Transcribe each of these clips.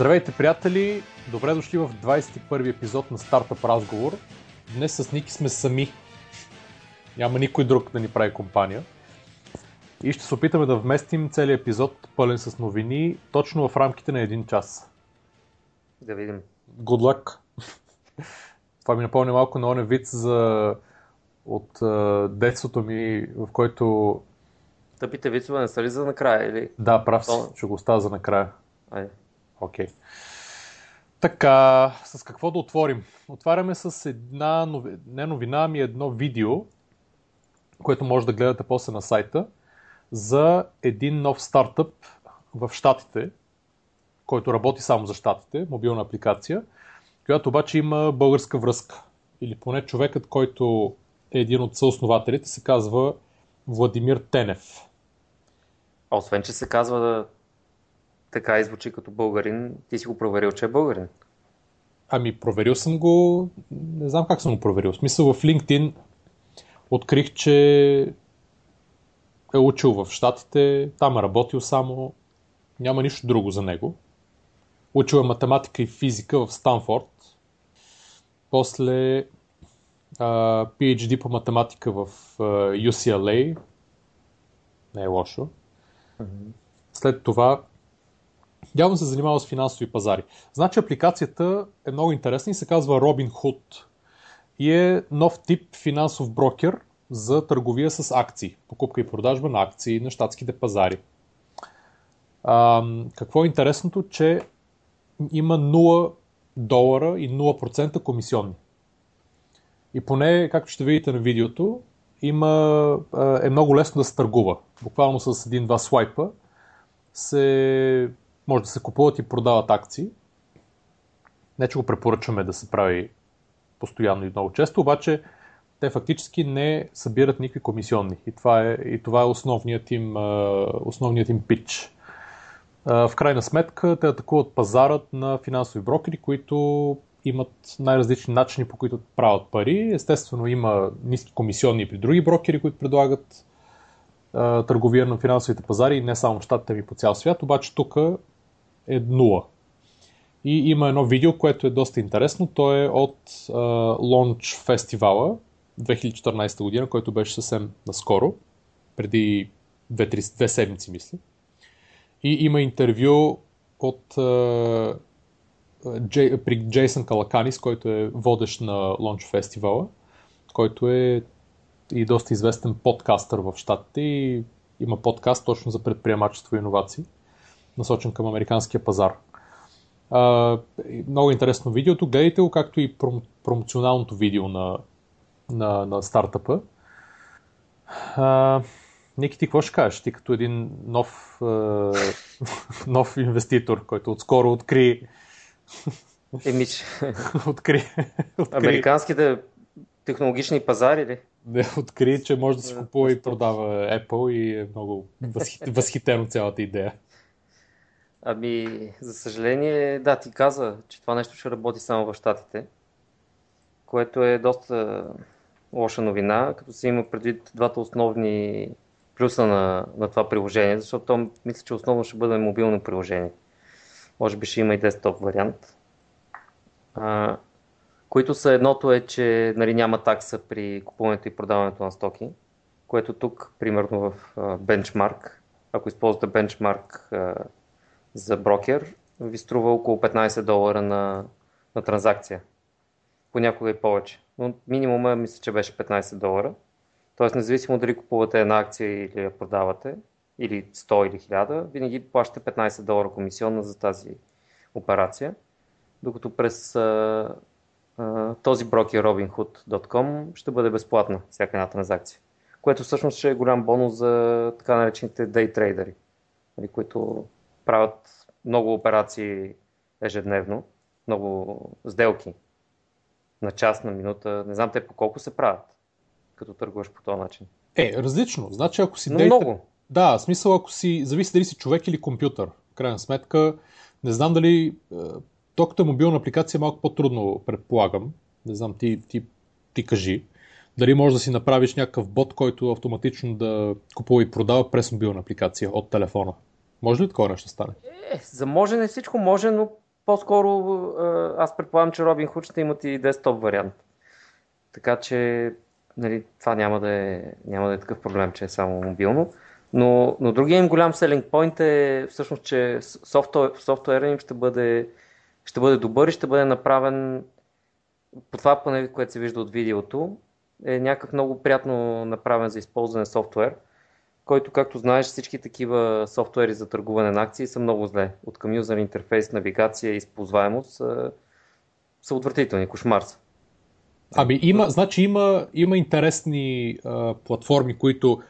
Здравейте, приятели! Добре дошли в 21 епизод на Стартъп разговор. Днес с Ники сме сами. Няма никой друг да ни прави компания. И ще се опитаме да вместим целият епизод пълен с новини, точно в рамките на един час. Да видим. Good luck! Това ми напомня малко на оне вид за от uh, детството ми, в който... Тъпите вицове не са ли за накрая? Или... Да, прав си, ще го оставя за накрая. Айде. Окей. Така, с какво да отворим? Отваряме с една, нови... не новина, ами едно видео, което може да гледате после на сайта, за един нов стартъп в Штатите, който работи само за Штатите, мобилна апликация, която обаче има българска връзка. Или поне човекът, който е един от съоснователите, се казва Владимир Тенев. Освен, че се казва така и звучи като българин, ти си го проверил, че е българин. Ами, проверил съм го, не знам как съм го проверил. В смисъл в LinkedIn открих, че е учил в Штатите, там е работил само, няма нищо друго за него. Учил е математика и физика в Станфорд. После uh, PhD по математика в uh, UCLA. Не е лошо. След това явно се занимава с финансови пазари. Значи апликацията е много интересна и се казва Robinhood. И е нов тип финансов брокер за търговия с акции. Покупка и продажба на акции на щатските пазари. А, какво е интересното, че има 0 долара и 0% комисионни. И поне, както ще видите на видеото, има, е много лесно да се търгува. Буквално с един-два свайпа се, може да се купуват и продават акции. Не, че го препоръчваме да се прави постоянно и много често, обаче те фактически не събират никакви комисионни. И това е, и това е основният, им, основният им пич. В крайна сметка те атакуват пазарът на финансови брокери, които имат най-различни начини по които правят пари. Естествено има ниски комисионни при други брокери, които предлагат търговия на финансовите пазари, не само в щатите ми по цял свят, обаче тук е нула. И има едно видео, което е доста интересно. То е от uh, Launch фестивала 2014 година, който беше съвсем наскоро, преди 2-3 седмици, мисля. И има интервю от uh, Джей, при Джейсън Калаканис, който е водещ на Launch фестивала, който е и доста известен подкастър в щатите и има подкаст точно за предприемачество и иновации, насочен към американския пазар. Uh, много интересно видеото. Гледайте го, както и пром, промоционалното видео на, на, на стартъпа. Uh, Ники, ти какво ще кажеш? Ти като един нов, uh, нов инвеститор, който отскоро откри Емич. откри, откри. Американските технологични пазари ли? Не, откри, че може да се купува и продава Apple и е много възхитено цялата идея. Ами, за съжаление, да, ти каза, че това нещо ще работи само в Штатите, което е доста лоша новина, като се има предвид двата основни плюса на, на това приложение, защото то мисля, че основно ще бъде мобилно приложение. Може би ще има и десктоп вариант. А, които са едното е, че нали, няма такса при купуването и продаването на стоки, което тук, примерно в Benchmark, ако използвате Benchmark а, за брокер, ви струва около 15 долара на, на транзакция. Понякога и повече. Но минимума мисля, че беше 15 долара. Тоест, независимо дали купувате една акция или я продавате, или 100 или 1000, винаги плащате 15 долара комисионна за тази операция. Докато през а, а, този брокер robinhood.com ще бъде безплатна всяка една транзакция. Което всъщност ще е голям бонус за така наречените day трейдери, нали, които правят много операции ежедневно, много сделки на час, на минута. Не знам те по колко се правят, като търгуваш по този начин. Е, различно. Значи ако си Но много. Да, смисъл ако си, зависи дали си човек или компютър. В крайна сметка, не знам дали, е мобилна апликация е малко по-трудно, предполагам. Не знам, ти, ти, ти кажи. Дали можеш да си направиш някакъв бот, който автоматично да купува и продава през мобилна апликация от телефона. Може ли такова нещо стане? Е, за може не всичко може, но по-скоро аз предполагам, че Robin Hood ще имат и десктоп вариант. Така че нали, това няма да, е, няма да е такъв проблем, че е само мобилно. Но, но другия им голям selling point е всъщност, че софтуер, софтуера им ще бъде, ще бъде добър и ще бъде направен по това поне, което се вижда от видеото, е някакъв много приятно направен за използване софтуер, който, както знаеш, всички такива софтуери за търгуване на акции са много зле. От към юзер интерфейс, навигация и използваемост са, са отвратителни, кошмар са. Ами има, значи има, има интересни а, платформи, които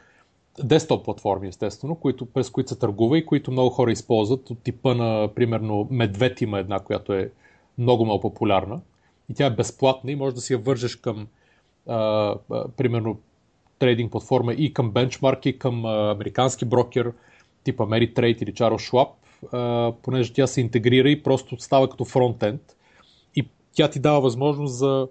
десктоп платформи, естествено, които, през които се търгува и които много хора използват. От типа на, примерно, Медвед има една, която е много много популярна. И тя е безплатна и може да си я вържеш към, а, а, примерно, трейдинг платформа и към бенчмарки, и към американски брокер, типа Ameritrade или Charles Schwab, понеже тя се интегрира и просто става като фронтенд. И тя ти дава възможност за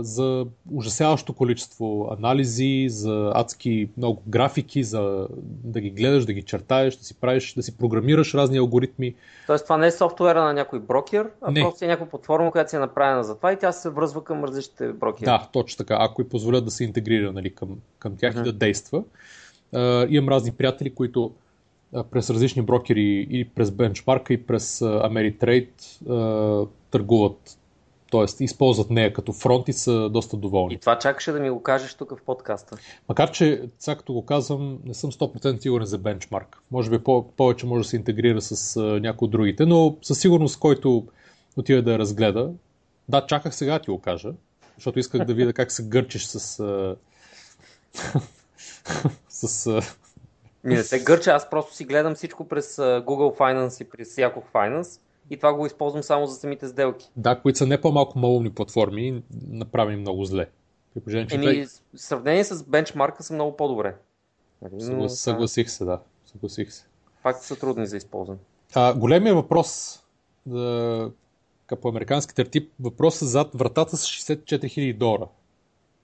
за ужасяващо количество анализи, за адски много графики, за да ги гледаш, да ги чертаеш, да си правиш, да си програмираш разни алгоритми. Тоест това не е софтуера на някой брокер, а не. просто е някаква платформа, която си е направена за това и тя се връзва към различните брокери. Да, точно така. Ако и позволят да се интегрира нали, към, към тях uh-huh. и да действа. Uh, имам разни приятели, които uh, през различни брокери и през бенчмарка и през uh, Ameritrade търгуват Тоест, използват нея като фронт и са доста доволни. И това чакаше да ми го кажеш тук в подкаста. Макар, че, сега като го казвам, не съм 100% сигурен за бенчмарк. Може би по- повече може да се интегрира с някои от другите, но със сигурност, който отиде да я разгледа, да, чаках сега ти го кажа, защото исках да видя как се гърчиш с... С ми не се гърча, аз просто си гледам всичко през Google Finance и през Yahoo Finance и това го използвам само за самите сделки. Да, които са не по-малко малумни платформи, направени много зле. Еми, в сравнение с бенчмарка са много по-добре. Нали, съгласих се, да. Съгласих се. Факти са трудни за използване. А, големия въпрос да, по американски тертип, въпросът зад вратата с 64 000 долара.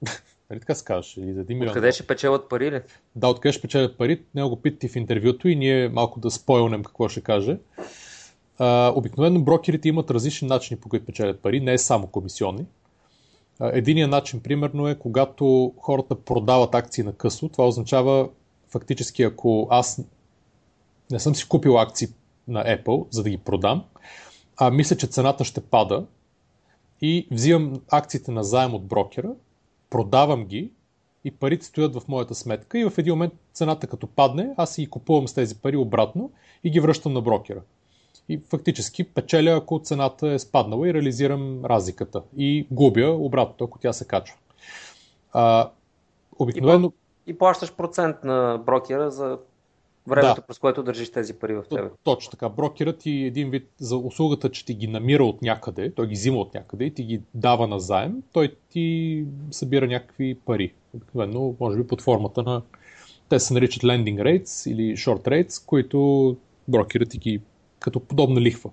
Нали така се казваш? Или за 1 милион. Откъде ще печелят пари ли? Да, откъде ще печелят пари. Не го питате в интервюто и ние малко да спойлнем какво ще каже. Обикновено брокерите имат различни начини по които печелят пари, не е само комисионни. Единият начин, примерно, е когато хората продават акции на късо. Това означава фактически, ако аз не съм си купил акции на Apple, за да ги продам, а мисля, че цената ще пада и взимам акциите на заем от брокера, продавам ги и парите стоят в моята сметка и в един момент цената като падне, аз си ги купувам с тези пари обратно и ги връщам на брокера и фактически печеля, ако цената е спаднала и реализирам разликата. И губя обратно, ако тя се качва. А, обикновено... И, и плащаш процент на брокера за времето, да. през което държиш тези пари в тебе. Точно така. Брокерът ти един вид за услугата, че ти ги намира от някъде, той ги взима от някъде и ти ги дава на заем, той ти събира някакви пари. Обикновено, може би под формата на те се наричат lending rates или short rates, които брокерът ти ги като подобна лихва.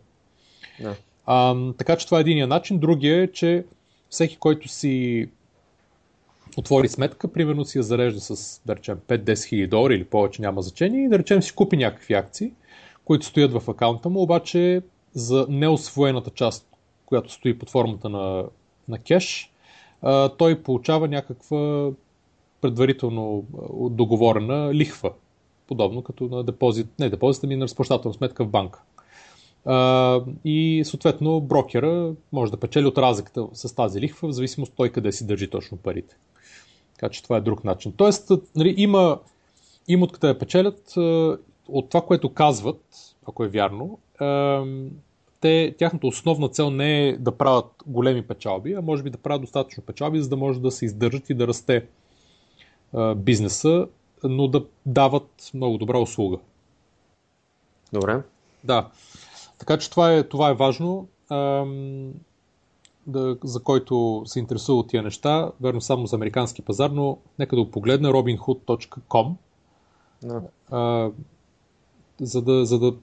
Да. А, така че това е единия начин. Другия е, че всеки, който си отвори сметка, примерно си я зарежда с, да речем, 5-10 хиляди долара или повече, няма значение, и да речем си купи някакви акции, които стоят в акаунта му, обаче за неосвоената част, която стои под формата на, на кеш, той получава някаква предварително договорена лихва, подобно като на депозит, не депозит, ами на разплащателна сметка в банка и съответно брокера може да печели от разликата с тази лихва, в зависимост той къде си държи точно парите. Така че това е друг начин. Тоест, нали, има, има откъде да печелят от това, което казват, ако е вярно, те, тяхната основна цел не е да правят големи печалби, а може би да правят достатъчно печалби, за да може да се издържат и да расте бизнеса, но да дават много добра услуга. Добре. Да. Така че това е, това е важно, ам, да, за който се интересува от тия неща. Верно само за американски пазар, но нека да го погледна robinhood.com no. а, за, да, за да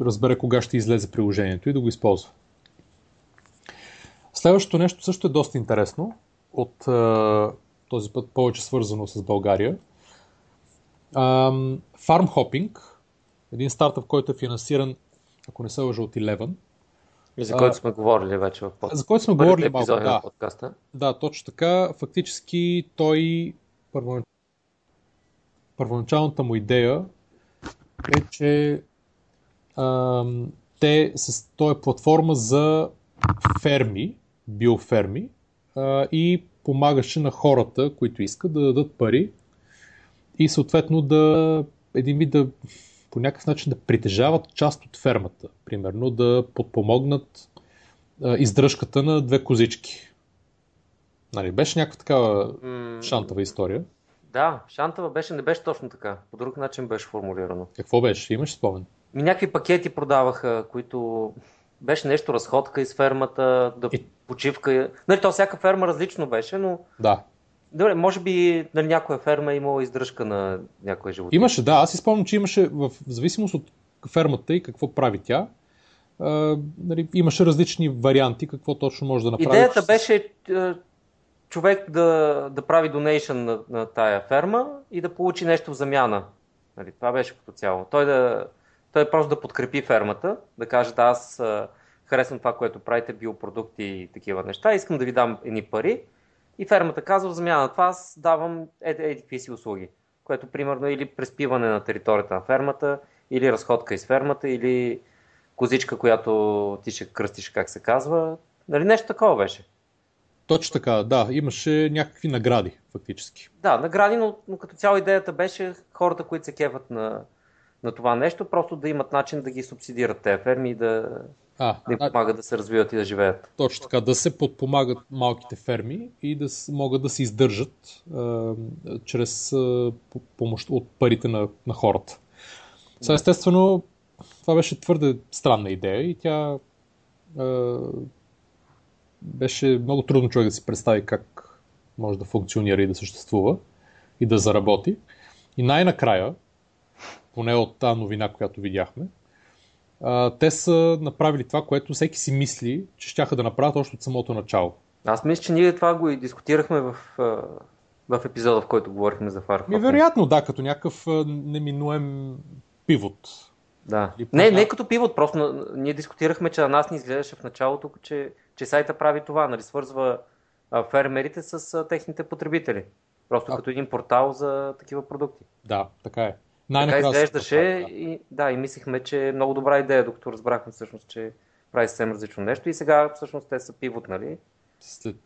разбере кога ще излезе приложението и да го използва. Следващото нещо също е доста интересно, от а, този път повече свързано с България. Farm Hopping, един стартъп, който е финансиран ако не се лъжа от Eleven, И за който сме говорили вече в подкаста. За който сме говорили малко, да. подкаста. Да, точно така. Фактически той първо... първоначалната му идея е, че ам, те с той е платформа за ферми, биоферми а, и помагаше на хората, които искат да дадат пари и съответно да един вид да по някакъв начин да притежават част от фермата. Примерно да подпомогнат а, издръжката на две козички. Нали, беше някаква такава mm, шантава история. Да, шантава беше, не беше точно така. По друг начин беше формулирано. Какво беше? Имаш спомен? Ми някакви пакети продаваха, които беше нещо разходка из фермата, да и... почивка. Нали, то всяка ферма различно беше, но... Да. Добре, може би на някоя ферма е имала издръжка на някоя животина. Имаше, да. Аз си спомням, че имаше в зависимост от фермата и какво прави тя, а, нали, имаше различни варианти какво точно може да направи. Идеята беше човек да, да прави донейшн на, на тая ферма и да получи нещо в замяна. Нали, това беше като цяло. Той да, той просто да подкрепи фермата, да каже да аз харесвам това, което правите, биопродукти и такива неща, искам да ви дам едни пари. И фермата казва, в замяна на това аз давам еди, еди какви си услуги, което примерно или преспиване на територията на фермата, или разходка из фермата, или козичка, която ти ще кръстиш, как се казва. Нали нещо такова беше. Точно така, да. Имаше някакви награди, фактически. Да, награди, но, но като цяло идеята беше хората, които се кефат на, на това нещо, просто да имат начин да ги субсидират тези ферми и да, а, да им помагат да се развиват и да живеят. Точно така, да се подпомагат малките ферми и да могат да се издържат а, чрез а, помощ от парите на, на хората. Сега, естествено, това беше твърде странна идея и тя а, беше много трудно човек да си представи как може да функционира и да съществува и да заработи. И най-накрая, поне от тази новина, която видяхме, те са направили това, което всеки си мисли, че ще да направят още от самото начало. Аз мисля, че ние това го и дискутирахме в, в епизода, в който говорихме за Firefox. Ми, вероятно, да, като някакъв неминуем пивот. Да. Не, не като пивот, просто ние дискутирахме, че на нас ни изглеждаше в началото, че, че сайта прави това, нали, свързва фермерите с техните потребители. Просто а... като един портал за такива продукти. Да, така е. Така изглеждаше да. и, да, и мислихме, че е много добра идея, докато разбрахме всъщност, че прави съвсем различно нещо и сега всъщност те са пивот, нали? След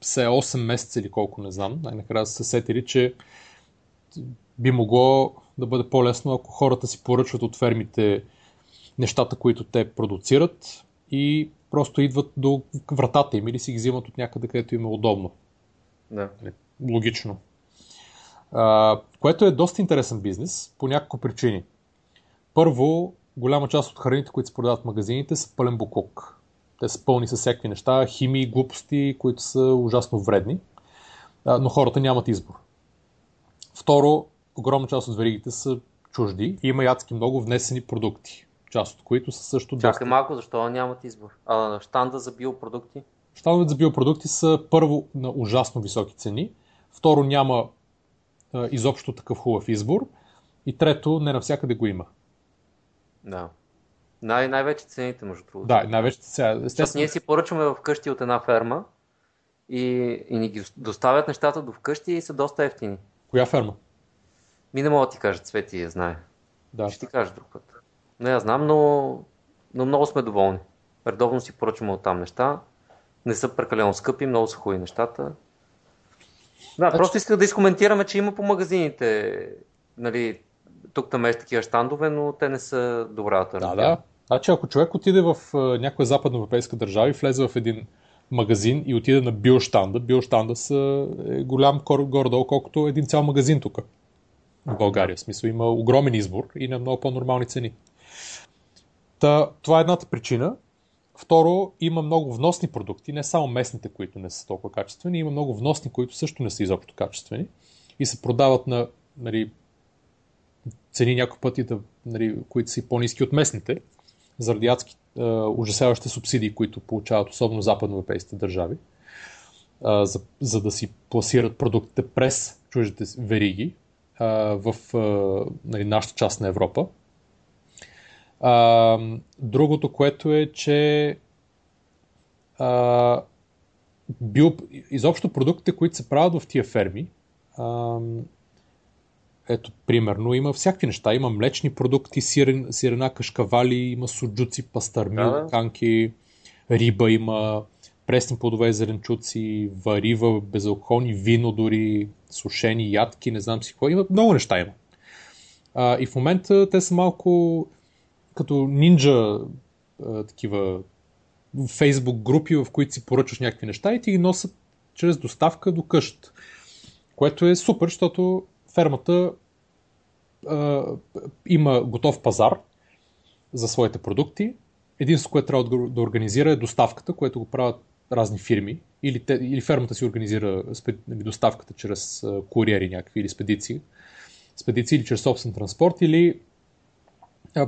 все 8 месеца или колко не знам, най-накрая са се сетили, че би могло да бъде по-лесно, ако хората си поръчват от фермите нещата, които те продуцират и просто идват до вратата им или си ги взимат от някъде, където им е удобно. Да. Нали, логично. А, което е доста интересен бизнес по няколко причини. Първо, голяма част от храните, които се продават в магазините, са пълен буклук. Те са пълни с всякакви неща, химии, глупости, които са ужасно вредни, а, но хората нямат избор. Второ, огромна част от веригите са чужди и има ядски много внесени продукти, част от които са също Чакай доста... малко, защо нямат избор? А штанда за биопродукти? Штандовете за биопродукти са първо на ужасно високи цени, второ няма а, изобщо такъв хубав избор и трето, не навсякъде го има. Да. Най- най-вече цените, между другото. Да, най-вече сега. Естествено... Ние си поръчваме вкъщи от една ферма и, и ни ги доставят нещата до вкъщи и са доста ефтини. Коя ферма? Ми не мога да ти кажа, Цвети я знае. Да. Ще ти кажа друг път. Не, я знам, но, но много сме доволни. Редовно си поръчваме от там неща. Не са прекалено скъпи, много са хубави нещата. Да, значи... просто исках да изкоментираме, че има по магазините, нали, тук там е такива щандове, но те не са добрата. Да, да. Значи ако човек отиде в някоя западноевропейска държава и влезе в един магазин и отиде на биоштанда, биоштанда са е голям горе-долу, колкото един цял магазин тук в България. В смисъл има огромен избор и на много по-нормални цени. Та, това е едната причина. Второ, има много вносни продукти, не само местните, които не са толкова качествени, има много вносни, които също не са изобщо качествени и се продават на нали, цени някои пъти, да, нали, които са и по-низки от местните, заради адски е, ужасяващи субсидии, които получават особено западноевропейските държави, е, за, за да си пласират продуктите през чуждите вериги, в нали, нашата част на Европа. А, другото, което е, че а, био, изобщо продуктите, които се правят в тия ферми, а, ето, примерно, има всякакви неща. Има млечни продукти, сирен, сирена, кашкавали, има суджуци, пастърми, да, канки, риба има, пресни плодове, зеленчуци, варива, безалкохолни, вино дори, сушени, ядки, не знам си какво. Има много неща има. А, и в момента те са малко като нинджа такива фейсбук групи, в които си поръчаш някакви неща и ти ги носят чрез доставка до къщ. Което е супер, защото фермата а, има готов пазар за своите продукти. Единството, което трябва да, организира е доставката, което го правят разни фирми. Или, те, или фермата си организира нали, доставката чрез куриери някакви или спедиции. Спедиции или чрез собствен транспорт, или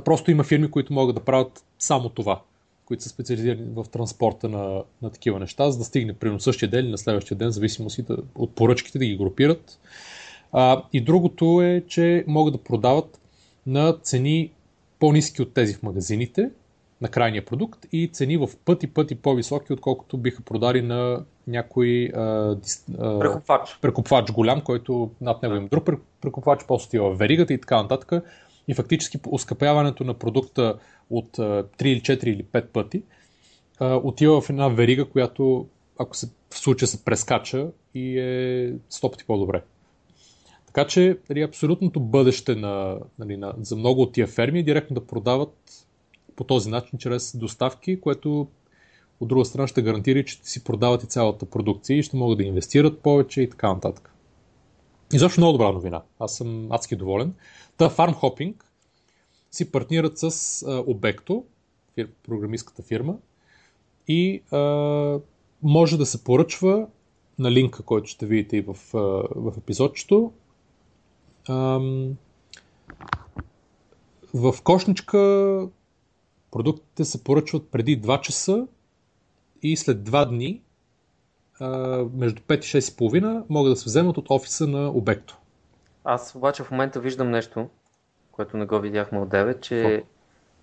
просто има фирми, които могат да правят само това които са специализирани в транспорта на, на такива неща, за да стигне примерно същия ден или на следващия ден, зависимост от поръчките, да ги групират. А, и другото е, че могат да продават на цени по-низки от тези в магазините, на крайния продукт и цени в пъти пъти по-високи, отколкото биха продали на някой а, а, прекупвач. прекупвач голям, който над него има друг прекупвач, после отива в веригата и така нататък. И фактически оскъпяването на продукта от а, 3 или 4 или 5 пъти отива в една верига, която ако се в случая се прескача и е 100 пъти по-добре. Така че нали, абсолютното бъдеще на, нали, на, за много от тия ферми е директно да продават по този начин, чрез доставки, което от друга страна ще гарантира, че си продават и цялата продукция и ще могат да инвестират повече и така нататък. И защо много добра новина. Аз съм адски доволен. Та Farm Hopping си партнират с Обекто, фир, програмистката фирма, и а, може да се поръчва на линка, който ще видите и в, в епизодчето, в кошничка продуктите се поръчват преди 2 часа и след 2 дни между 5 и 6.30 могат да се вземат от офиса на обекто. Аз обаче в момента виждам нещо, което не го видяхме от 9, че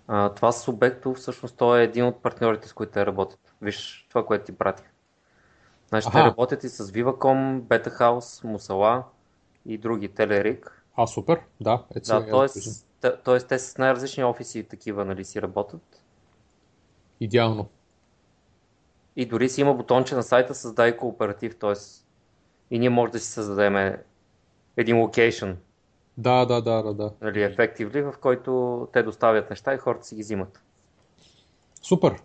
а, това с обекто всъщност той е един от партньорите, с които те работят. Виж това, което ти пратих. Значи те работят и с Viva.com, Beta House, Musala, и други, Телерик. А, супер, да. Е, да, т.е. те с най-различни офиси такива нали, си работят. Идеално. И дори си има бутонче на сайта създай кооператив, т.е. и ние може да си създадем един локейшн. Да, да, да, да, да. Нали, ефективли, в който те доставят неща и хората си ги взимат. Супер.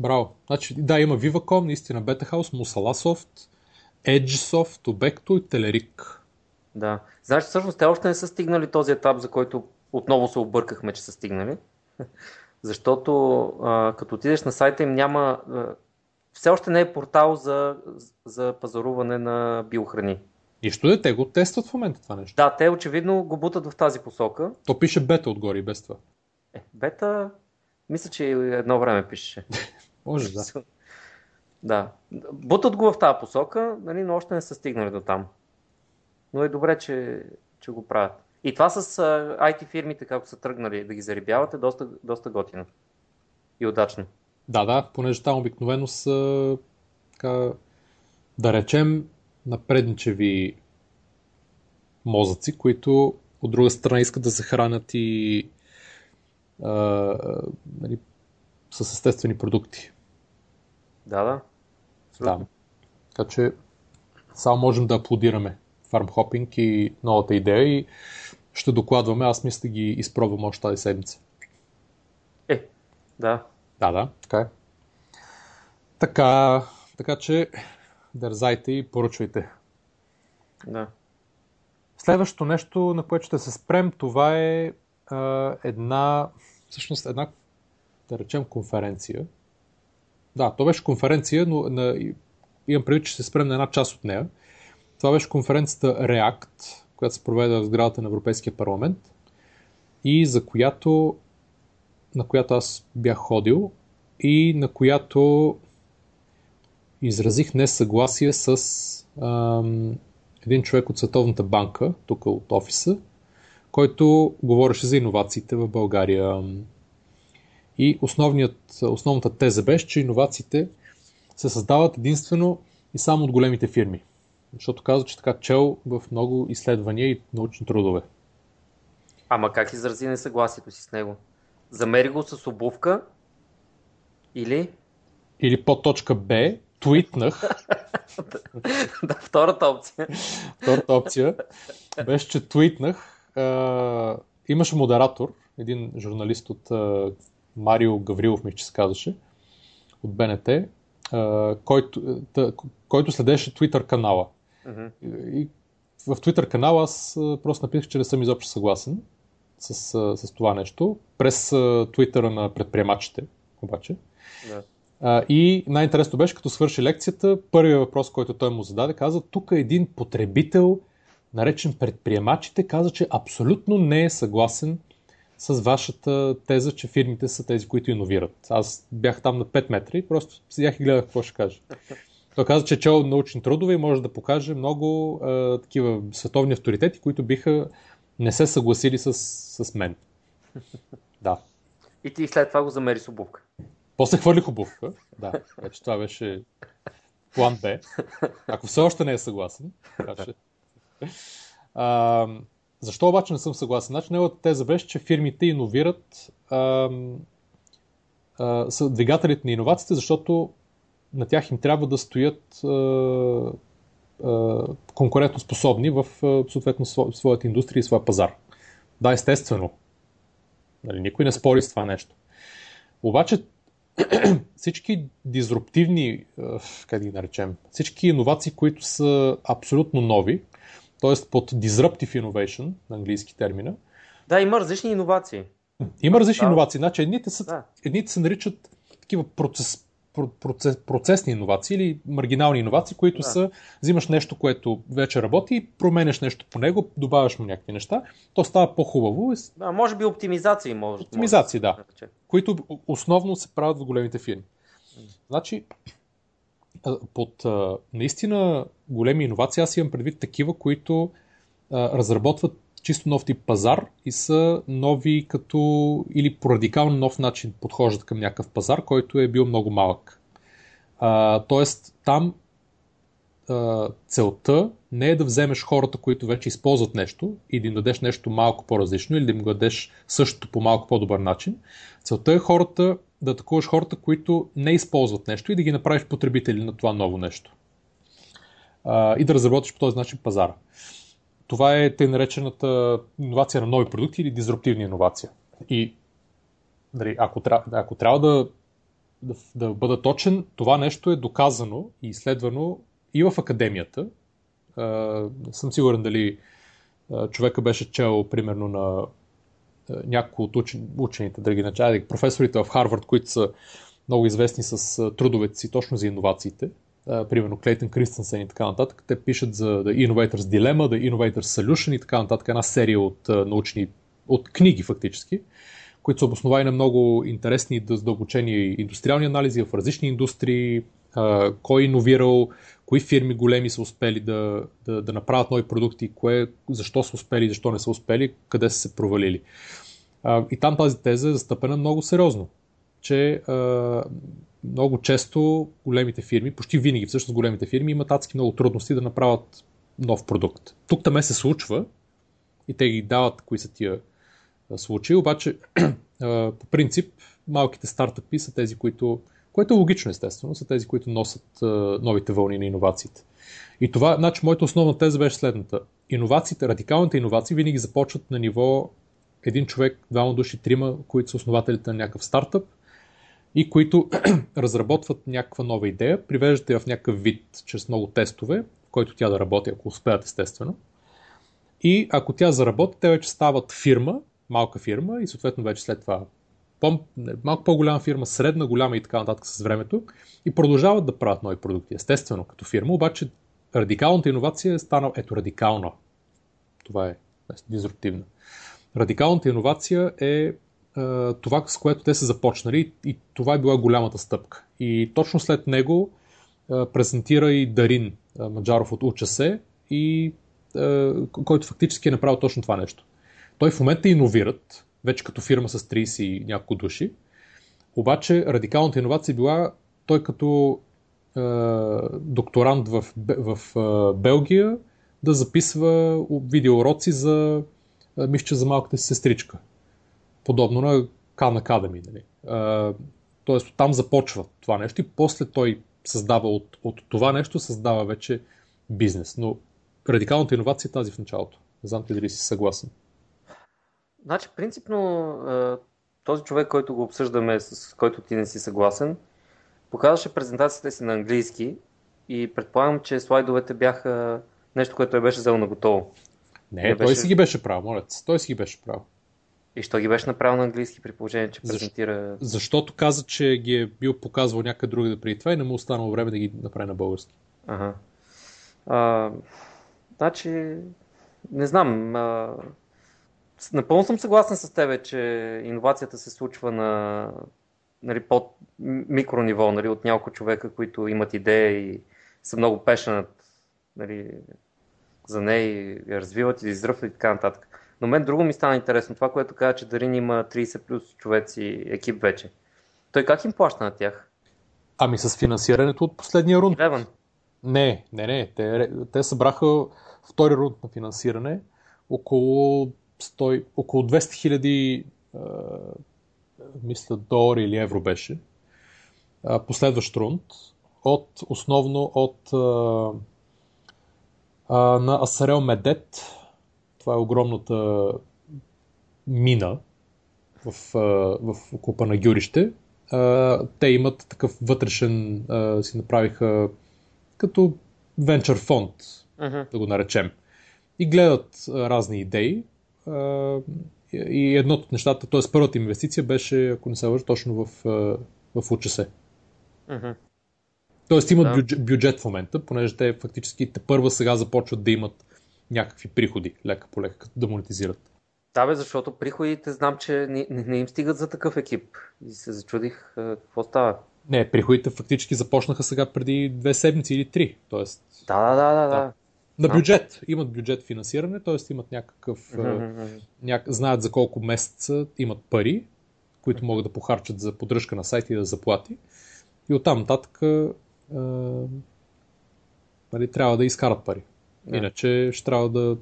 Браво. Значи, да, има Viva.com, наистина Betahouse, Musalasoft, Edgesoft, Ubecto и Telerik. Да. Знаеш, всъщност те още не са стигнали този етап, за който отново се объркахме, че са стигнали. Защото а, като отидеш на сайта им няма... А, все още не е портал за, за пазаруване на биохрани. Нищо де, те го тестват в момента това нещо. Да, те очевидно го бутат в тази посока. То пише бета отгоре и без това. Е, бета, мисля, че едно време пише. Може, да. да. Бутат го в тази посока, нали, но още не са стигнали до там но е добре, че, че го правят. И това с IT фирмите, както са тръгнали да ги зарибяват, е доста, доста готино и удачно. Да, да, понеже там обикновено са, така, да речем, напредничеви мозъци, които от друга страна искат да се хранят и а, нали, с естествени продукти. Да, да. Да. Така че само можем да аплодираме фармхопинг и новата идея и ще докладваме. Аз мисля да ги изпробвам още тази седмица. Е, да. Да, да, така е. Така, така че дързайте и поръчвайте. Да. Следващото нещо, на което ще се спрем, това е а, една, всъщност една, да речем, конференция. Да, то беше конференция, но на, имам предвид, че се спрем на една част от нея. Това беше конференцията React, която се проведе в сградата на Европейския парламент и за която, на която аз бях ходил и на която изразих несъгласие с ам, един човек от Световната банка, тук от офиса, който говореше за иновациите в България. И основната теза беше, че иновациите се създават единствено и само от големите фирми. Защото казва, че така чел в много изследвания и научни трудове. Ама как изрази несъгласието си с него? Замери го с обувка или? Или по точка Б, твитнах. да, втората опция. втората опция беше, че твитнах. А, имаше модератор, един журналист от а, Марио Гаврилов, ми че се казваше, от БНТ, а, който, тъ, който следеше Twitter канала. Uh-huh. И в Twitter канала аз просто написах, че не съм изобщо съгласен с, с това нещо. През Twitter на предприемачите, обаче. Yeah. А, и най-интересно беше, като свърши лекцията, първият въпрос, който той му зададе, каза, тук един потребител, наречен предприемачите, каза, че абсолютно не е съгласен с вашата теза, че фирмите са тези, които иновират. Аз бях там на 5 метра и просто седях и гледах какво ще каже. Той каза, че е чел научни трудове и може да покаже много а, такива световни авторитети, които биха не се съгласили с, с мен. Да. И ти след това го замери с обувка. После хвърлих обувка. Да, вече това беше план Б. Ако все още не е съгласен. Каже. А, защо обаче не съм съгласен? Значи неговата теза беше, че фирмите иновират а, а, са двигателите на иновациите, защото на тях им трябва да стоят а, а, конкурентно способни в съответно своята индустрия и своя пазар. Да, естествено. Нали, никой не спори с това нещо. Обаче всички дизруптивни, как да ги наречем, всички иновации, които са абсолютно нови, т.е. под disruptive innovation, на английски термина. Да, има различни иновации. Има различни да. иновации. Значи едните, са, да. едните се наричат такива процес, процес, процесни иновации или маргинални иновации, които да. са, взимаш нещо, което вече работи, променяш нещо по него, добавяш му някакви неща, то става по-хубаво. Да, може би оптимизации може. Оптимизации, може. да. Които основно се правят в големите фирми. Значи, под наистина големи иновации аз имам предвид такива, които разработват чисто нов тип пазар и са нови като или по радикално нов начин подхождат към някакъв пазар, който е бил много малък. А, тоест там а, целта не е да вземеш хората, които вече използват нещо и да им дадеш нещо малко по-различно или да им дадеш същото по малко по-добър начин. Целта е хората да атакуваш хората, които не използват нещо и да ги направиш потребители на това ново нещо. А, и да разработиш по този начин пазара. Това е тъй наречената иновация на нови продукти или дизруптивна иновация. И нали, ако, ако трябва да, да, да бъда точен, това нещо е доказано и изследвано и в академията. Не съм сигурен дали човека беше чел примерно на някои от учен, учените, да начали, професорите в Харвард, които са много известни с трудовете си точно за иновациите примерно Клейтън Кристенсен и така нататък, те пишат за The Innovator's Dilemma, The Innovator's Solution и така нататък, една серия от научни, от книги фактически, които са обосновани на много интересни и задълбочени индустриални анализи в различни индустрии, кой е иновирал, кои фирми големи са успели да, да, да направят нови продукти, кое, защо са успели, защо не са успели, къде са се провалили. И там тази теза е застъпена много сериозно, че много често големите фирми, почти винаги всъщност големите фирми имат адски много трудности да направят нов продукт. Тук там се случва и те ги дават кои са тия случаи, обаче по принцип малките стартъпи са тези, които, което е логично естествено, са тези, които носят новите вълни на иновациите. И това, значи, моята основна теза беше следната. Иновациите, радикалните иновации винаги започват на ниво един човек, двама души, трима, които са основателите на някакъв стартъп и които разработват някаква нова идея, привеждат я в някакъв вид чрез много тестове, в който тя да работи, ако успеят естествено. И ако тя заработи, те вече стават фирма, малка фирма и съответно вече след това малко по-голяма фирма, средна, голяма и така нататък с времето и продължават да правят нови продукти. Естествено, като фирма, обаче радикалната иновация е станала, ето радикална. Това е дизруптивна. Радикалната иновация е това, с което те са започнали и това е била голямата стъпка. И точно след него презентира и Дарин Маджаров от УЧС, и, който фактически е направил точно това нещо. Той в момента иновират, вече като фирма с 30 и няколко души, обаче радикалната иновация е била той като докторант в, в Белгия да записва видеоуроци за мисля, за малката си сестричка. Подобно на Khan Academy. Нали? Тоест, там започва това нещо и после той създава от, от това нещо, създава вече бизнес. Но радикалната иновация е тази в началото. Не знам ти дали си съгласен. Значи, принципно, този човек, който го обсъждаме, с който ти не си съгласен, показваше презентацията си на английски и предполагам, че слайдовете бяха нещо, което той беше взел на готово. Не, не той беше... си ги беше правил, моля Той си ги беше правил. И що ги беше направил на английски при положение, че презентира... Защо? Защото каза, че ги е бил показвал някъде други да преди това и не му останало време да ги направи на български. Ага. А, значи, не знам. А, напълно съм съгласен с тебе, че иновацията се случва на нали, под микро ниво, нали, от няколко човека, които имат идея и са много пешнат нали, за нея и я развиват и изръват и така нататък. Но мен друго ми стана интересно. Това, което каза, че Дарин има 30 плюс човеци екип вече. Той как им плаща на тях? Ами с финансирането от последния рунд. Eleven. Не, не, не. Те, те събраха втори рунд на финансиране. Около, 100, около 200 хиляди мисля долари или евро беше. последващ рунд от, основно от а, а, на Асарел Медет. Това е огромната мина в, в окупа на Гюрище. Те имат такъв вътрешен, си направиха като венчър фонд, uh-huh. да го наречем. И гледат разни идеи. И едното от нещата, т.е. първата инвестиция беше, ако не се лъжа, точно в, в УЧС. Uh-huh. Тоест имат да. бюджет, бюджет в момента, понеже те фактически те първа сега започват да имат някакви приходи, лека по лека, да монетизират. Да, бе, защото приходите знам, че не, не им стигат за такъв екип. И се зачудих какво става. Не, приходите фактически започнаха сега преди две седмици или три. Тоест, да, да, да, да. да. На бюджет. Имат бюджет финансиране, т.е. имат някакъв. Mm-hmm. Няк... Знаят за колко месеца имат пари, които могат да похарчат за поддръжка на сайта и да заплати. И оттам нататък нали, трябва да изкарат пари. Иначе ще трябва да,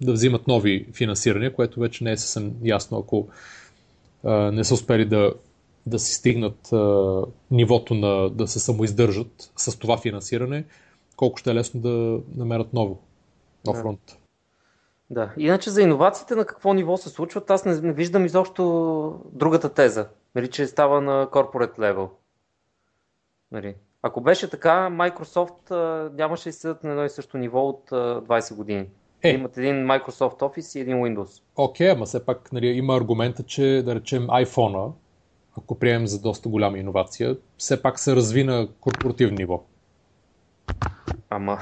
да взимат нови финансирания, което вече не е съвсем ясно, ако а, не са успели да, да си стигнат а, нивото на да се самоиздържат с това финансиране, колко ще е лесно да намерят ново, нов фронт. Да. Иначе за иновациите на какво ниво се случват, аз не, не виждам изобщо другата теза, нали, че става на corporate level. Нали. Ако беше така, Microsoft а, нямаше да седат на едно и също ниво от а, 20 години. Е. Имат един Microsoft Office и един Windows. Окей, okay, ама все пак нали, има аргумента, че да речем iPhone, ако приемем за доста голяма иновация, все пак се разви на корпоративно ниво. Ама.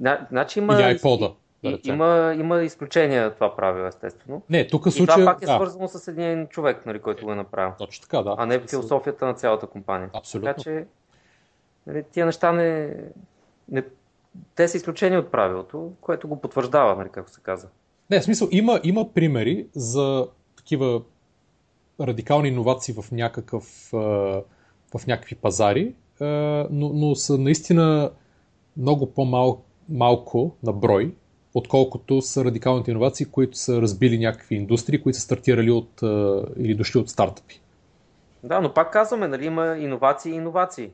Значи има. И iPod. Да има, има изключения това правило, естествено. Не, тук случай... И това пак е да. свързано с един човек, нали, който го е направил. Точно така, да. А не философията на цялата компания. Абсолютно. Така че нали, тия неща не, не... Те са изключения от правилото, което го потвърждава, нали, както се казва. Не, в смисъл, има, има примери за такива радикални иновации в някакъв в някакви пазари, но, но са наистина много по-малко на брой, отколкото са радикалните иновации, които са разбили някакви индустрии, които са стартирали от, или дошли от стартъпи. Да, но пак казваме, нали, има иновации и иновации.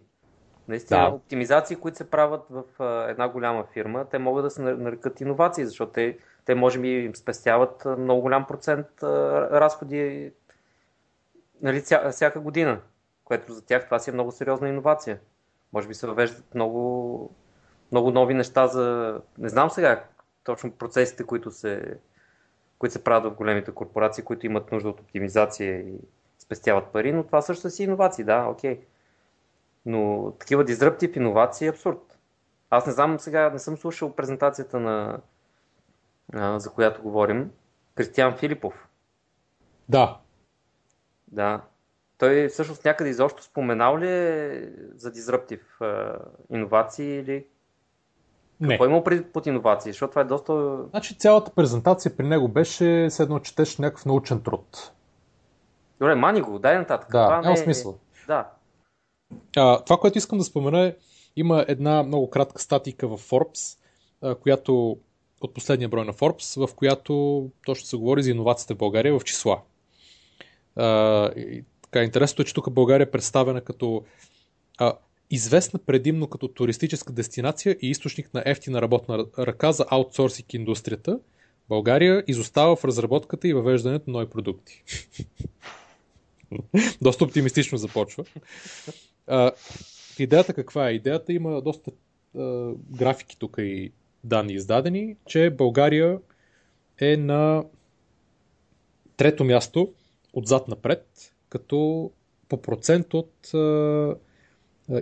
Наистина, да. оптимизации, които се правят в една голяма фирма, те могат да се нарекат иновации, защото те, те може би им спестяват много голям процент разходи нали, всяка година, което за тях това си е много сериозна иновация. Може би се въвеждат много, много нови неща за... Не знам сега точно процесите, които се, които се правят в големите корпорации, които имат нужда от оптимизация и спестяват пари, но това също си иновации, да, окей. Но такива дизръптив иновации е абсурд. Аз не знам сега, не съм слушал презентацията на а, за която говорим. Кристиан Филипов. Да. Да. Той всъщност някъде изобщо споменал ли е за дизръптив иновации или не. Какво има преди под иновации? Защото това е доста... Значи цялата презентация при него беше седно четеш някакъв научен труд. Добре, мани го, дай нататък. Да, това няма не... смисъл. Да. А, това, което искам да спомена е, има една много кратка статика в Forbes, а, която от последния брой на Forbes, в която точно се говори за иновациите в България в числа. А, и, така, интересното е, че тук България е представена като а, известна предимно като туристическа дестинация и източник на ефтина работна ръка за аутсорсинг индустрията, България изостава в разработката и въвеждането на нови продукти. доста оптимистично започва. А, идеята каква е? Идеята има доста а, графики тук и данни издадени, че България е на трето място отзад напред, като по процент от а,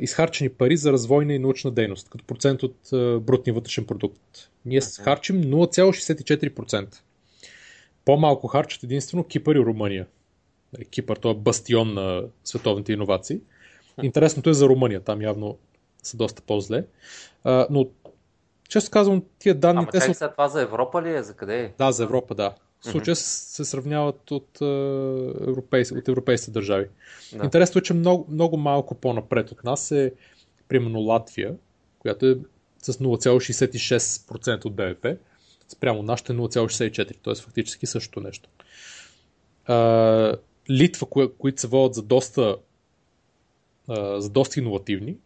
изхарчени пари за развойна и научна дейност, като процент от брутния вътрешен продукт. Ние харчим 0,64%. По-малко харчат единствено Кипър и Румъния. Нали, Кипър, това е бастион на световните иновации. Интересното е за Румъния, там явно са доста по-зле. но, често казвам, тия данни... Ама те са... това за Европа ли е? За къде е? Да, за Европа, да. В случая mm-hmm. се сравняват от, европейс... от европейските държави. Да. Интересно е, че много, много малко по-напред от нас е примерно Латвия, която е с 0,66% от БВП, спрямо нашите 0,64%, т.е. фактически същото нещо. А, Литва, кои, които се водят за доста, а, за доста иновативни,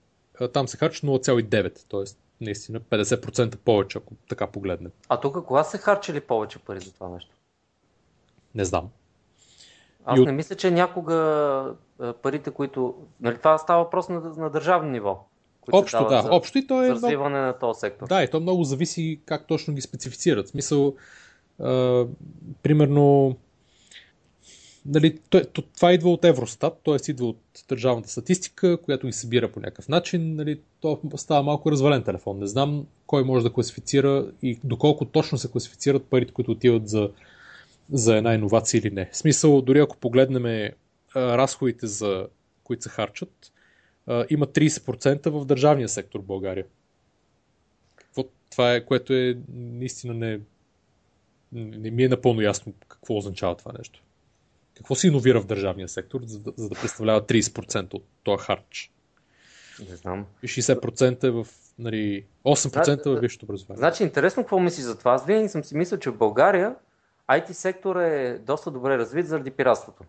а, там се харчи 0,9%, т.е. наистина 50% повече, ако така погледнем. А тук кога се харчили повече пари за това нещо? Не знам. Аз не мисля, че някога парите, които... Нали, това става въпрос на, на държавно ниво. Общо, да. За, Общо и то е. Развиване много... на този сектор. Да, и то много зависи как точно ги специфицират. В смисъл, а, примерно, нали, това идва от Евростат, т.е. идва от държавната статистика, която ги събира по някакъв начин. Нали, то става малко развален телефон. Не знам кой може да класифицира и доколко точно се класифицират парите, които отиват за за една иновация или не. В смисъл, дори ако погледнем разходите, за които се харчат, има 30% в държавния сектор в България. Това е, което е наистина не, не ми е напълно ясно какво означава това нещо. Какво се иновира в държавния сектор, за да, за да представлява 30% от този харч? Не знам. И 60% е в нали, 8% е в висшето образование. Значи интересно какво мислиш за това. Аз винаги съм си мислил, че в България IT сектор е доста добре развит заради пиратството.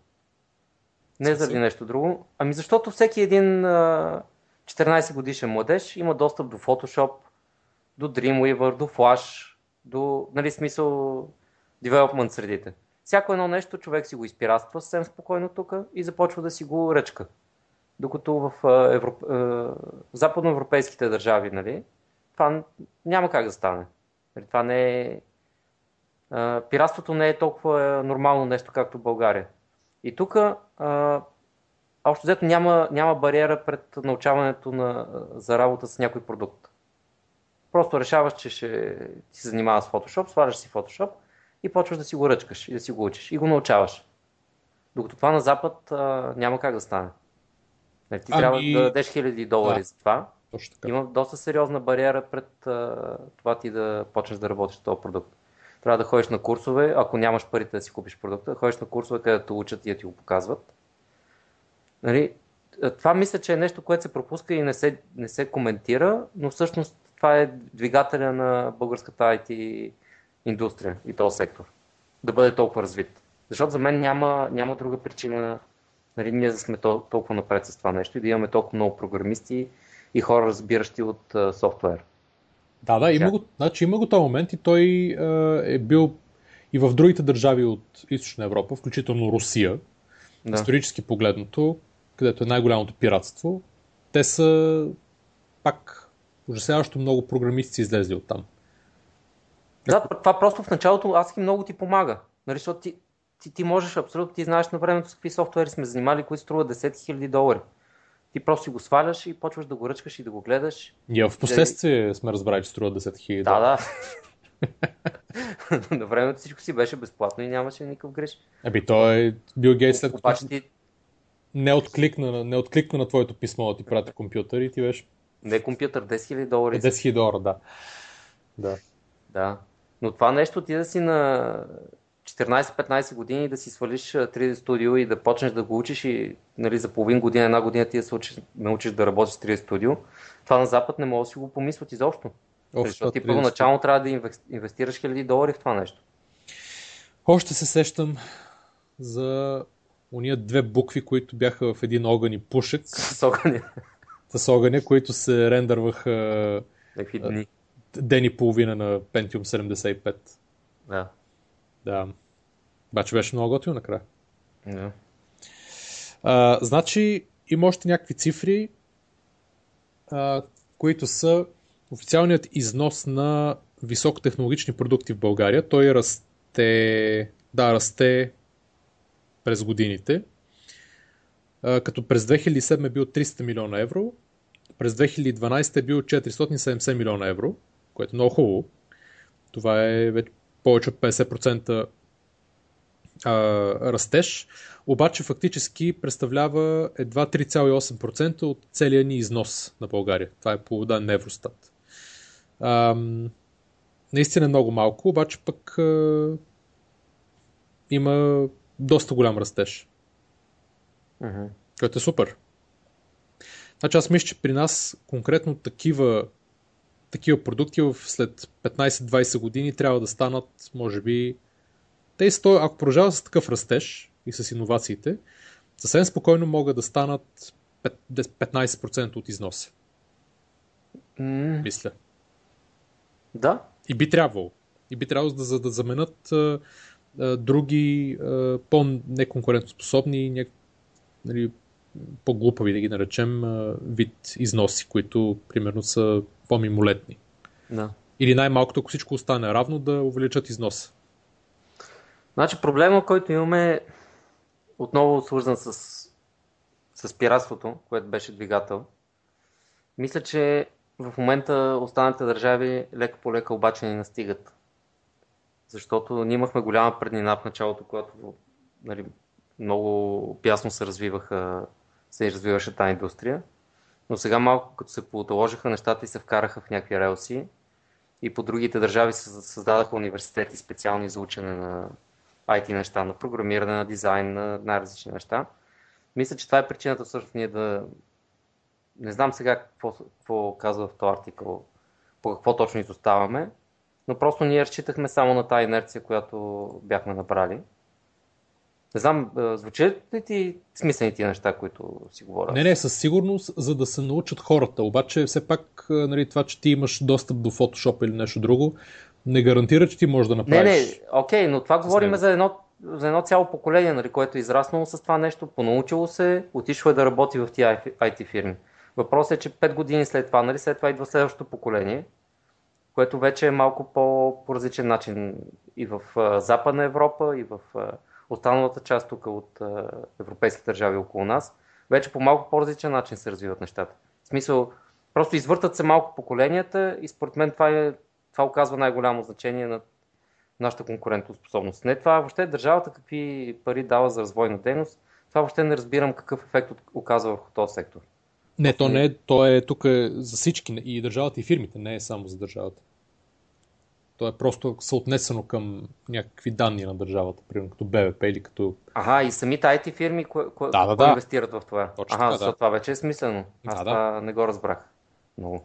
Не заради нещо друго. Ами защото всеки един а, 14 годишен младеж има достъп до Photoshop, до Dreamweaver, до Flash, до, нали, смисъл, development средите. Всяко едно нещо човек си го изпиратства съвсем спокойно тук и започва да си го ръчка. Докато в Европ... западноевропейските държави, нали, това няма как да стане. Нали, това не е пиратството не е толкова нормално нещо, както в България. И тук, общо взето, няма, няма бариера пред научаването на, за работа с някой продукт. Просто решаваш, че ще ти се занимава с Photoshop, сваляш си Photoshop и почваш да си го ръчкаш и да си го учиш и го научаваш. Докато това на Запад а, няма как да стане. Не, ти ами... трябва да дадеш хиляди долари да. за това. Има доста сериозна бариера пред а, това ти да почнеш да работиш този продукт. Трябва да ходиш на курсове, ако нямаш парите да си купиш продукта, ходиш на курсове, където учат и да ти го показват. Нали, това мисля, че е нещо, което се пропуска и не се, не се коментира, но всъщност това е двигателя на българската IT индустрия и този сектор. Да бъде толкова развит. Защото за мен няма, няма друга причина нали, ние да сме толкова напред с това нещо и да имаме толкова много програмисти и хора, разбиращи от софтуер. Да, да, има го, значи има го този момент и той е, е бил и в другите държави от Източна Европа, включително Русия, да. исторически погледнато, където е най-голямото пиратство, те са пак ужасяващо много програмисти излезли от там. Да, това просто в началото аз и много ти помага. Нали, защото ти, ти, ти можеш абсолютно, ти знаеш на времето с какви софтуери сме занимали, които струват 10 000 долари ти просто си го сваляш и почваш да го ръчкаш и да го гледаш. Ние в последствие да... сме разбрали, че струва 10 000. Да, да. На времето всичко си беше безплатно и нямаше никакъв греш. Еби, той е Бил Гейтс след като ти... не, откликна, не откликна на твоето писмо да ти прати компютър и ти беше... Не компютър, 10 000 долари. 10 000 долара, да. да. Да. Но това нещо ти да си на 14-15 години да си свалиш 3D студио и да почнеш да го учиш и нали, за половин година, една година ти да се учиш, научиш да работиш с 3D студио, това на Запад не може да си го помислят изобщо. Защото ти първоначално трябва да инвестираш хиляди долари в това нещо. Още се сещам за уния две букви, които бяха в един огън и пушек. С огъня. С огъня, които се рендърваха дни. ден и половина на Pentium 75. Да. Да. Обаче беше много готино накрая. Да. А, значи има още някакви цифри, а, които са официалният износ на високотехнологични продукти в България. Той расте, да, расте през годините. А, като през 2007 е бил 300 милиона евро, през 2012 е бил 470 милиона евро, което е много хубаво. Това е вече повече от 50% а, растеж, обаче фактически представлява едва 3,8% от целия ни износ на България. Това е по данни на Евростат. А, наистина е много малко, обаче пък а, има доста голям растеж. Uh-huh. Което е супер. Значи аз мисля, че при нас конкретно такива такива продукти в след 15-20 години трябва да станат, може би, те сто, ако продължават с такъв растеж и с иновациите, съвсем спокойно могат да станат 15% от износа. Mm. Мисля. Да. И би трябвало. И би трябвало да, да заменят а, а, други а, по-неконкурентоспособни, нали, по-глупави да ги наречем, а, вид износи, които примерно са по-мимолетни. Да. Или най-малкото, ако всичко остане равно, да увеличат износа. Значи проблема, който имаме отново свързан с, с пиратството, което беше двигател. Мисля, че в момента останалите държави лека по лека обаче ни настигат. Защото ние имахме голяма преднина в началото, когато нали, много пясно се развиваха, се развиваше тази индустрия. Но сега малко като се поотложиха нещата и се вкараха в някакви релси и по другите държави се създадаха университети специални за учене на IT неща, на програмиране, на дизайн, на най-различни неща. Мисля, че това е причината всъщност ние да... Не знам сега какво, какво казва в този артикъл, по какво точно изоставаме, но просто ние разчитахме само на тази инерция, която бяхме набрали. Не знам, звучат ли ти смислени ти неща, които си говоря? Не, не, със сигурност, за да се научат хората. Обаче, все пак, нали, това, че ти имаш достъп до Photoshop или нещо друго, не гарантира, че ти можеш да направиш. Не, не, окей, но това говорим за едно, за едно цяло поколение, нали, което е израснало с това нещо, понаучило се, отишло е да работи в тия IT фирми. Въпросът е, че 5 години след това, нали, след това идва следващото поколение, което вече е малко по, по различен начин и в Западна Европа, и в останалата част тук от европейски държави около нас, вече по малко по-различен начин се развиват нещата. В смисъл, просто извъртат се малко поколенията и според мен това, е, това оказва най-голямо значение на нашата конкурентоспособност. Не това въобще държавата какви пари дава за развойна дейност, това въобще не разбирам какъв ефект оказва върху този сектор. Не, то не е, то е тук е за всички и държавата и фирмите, не е само за държавата. То е просто съотнесено към някакви данни на държавата, примерно като БВП или като... Ага, и самите IT фирми, ко- ко- да, да, да. инвестират в това. Точно ага, така, да. това вече е смислено. Аз Да, да. не го разбрах. Много.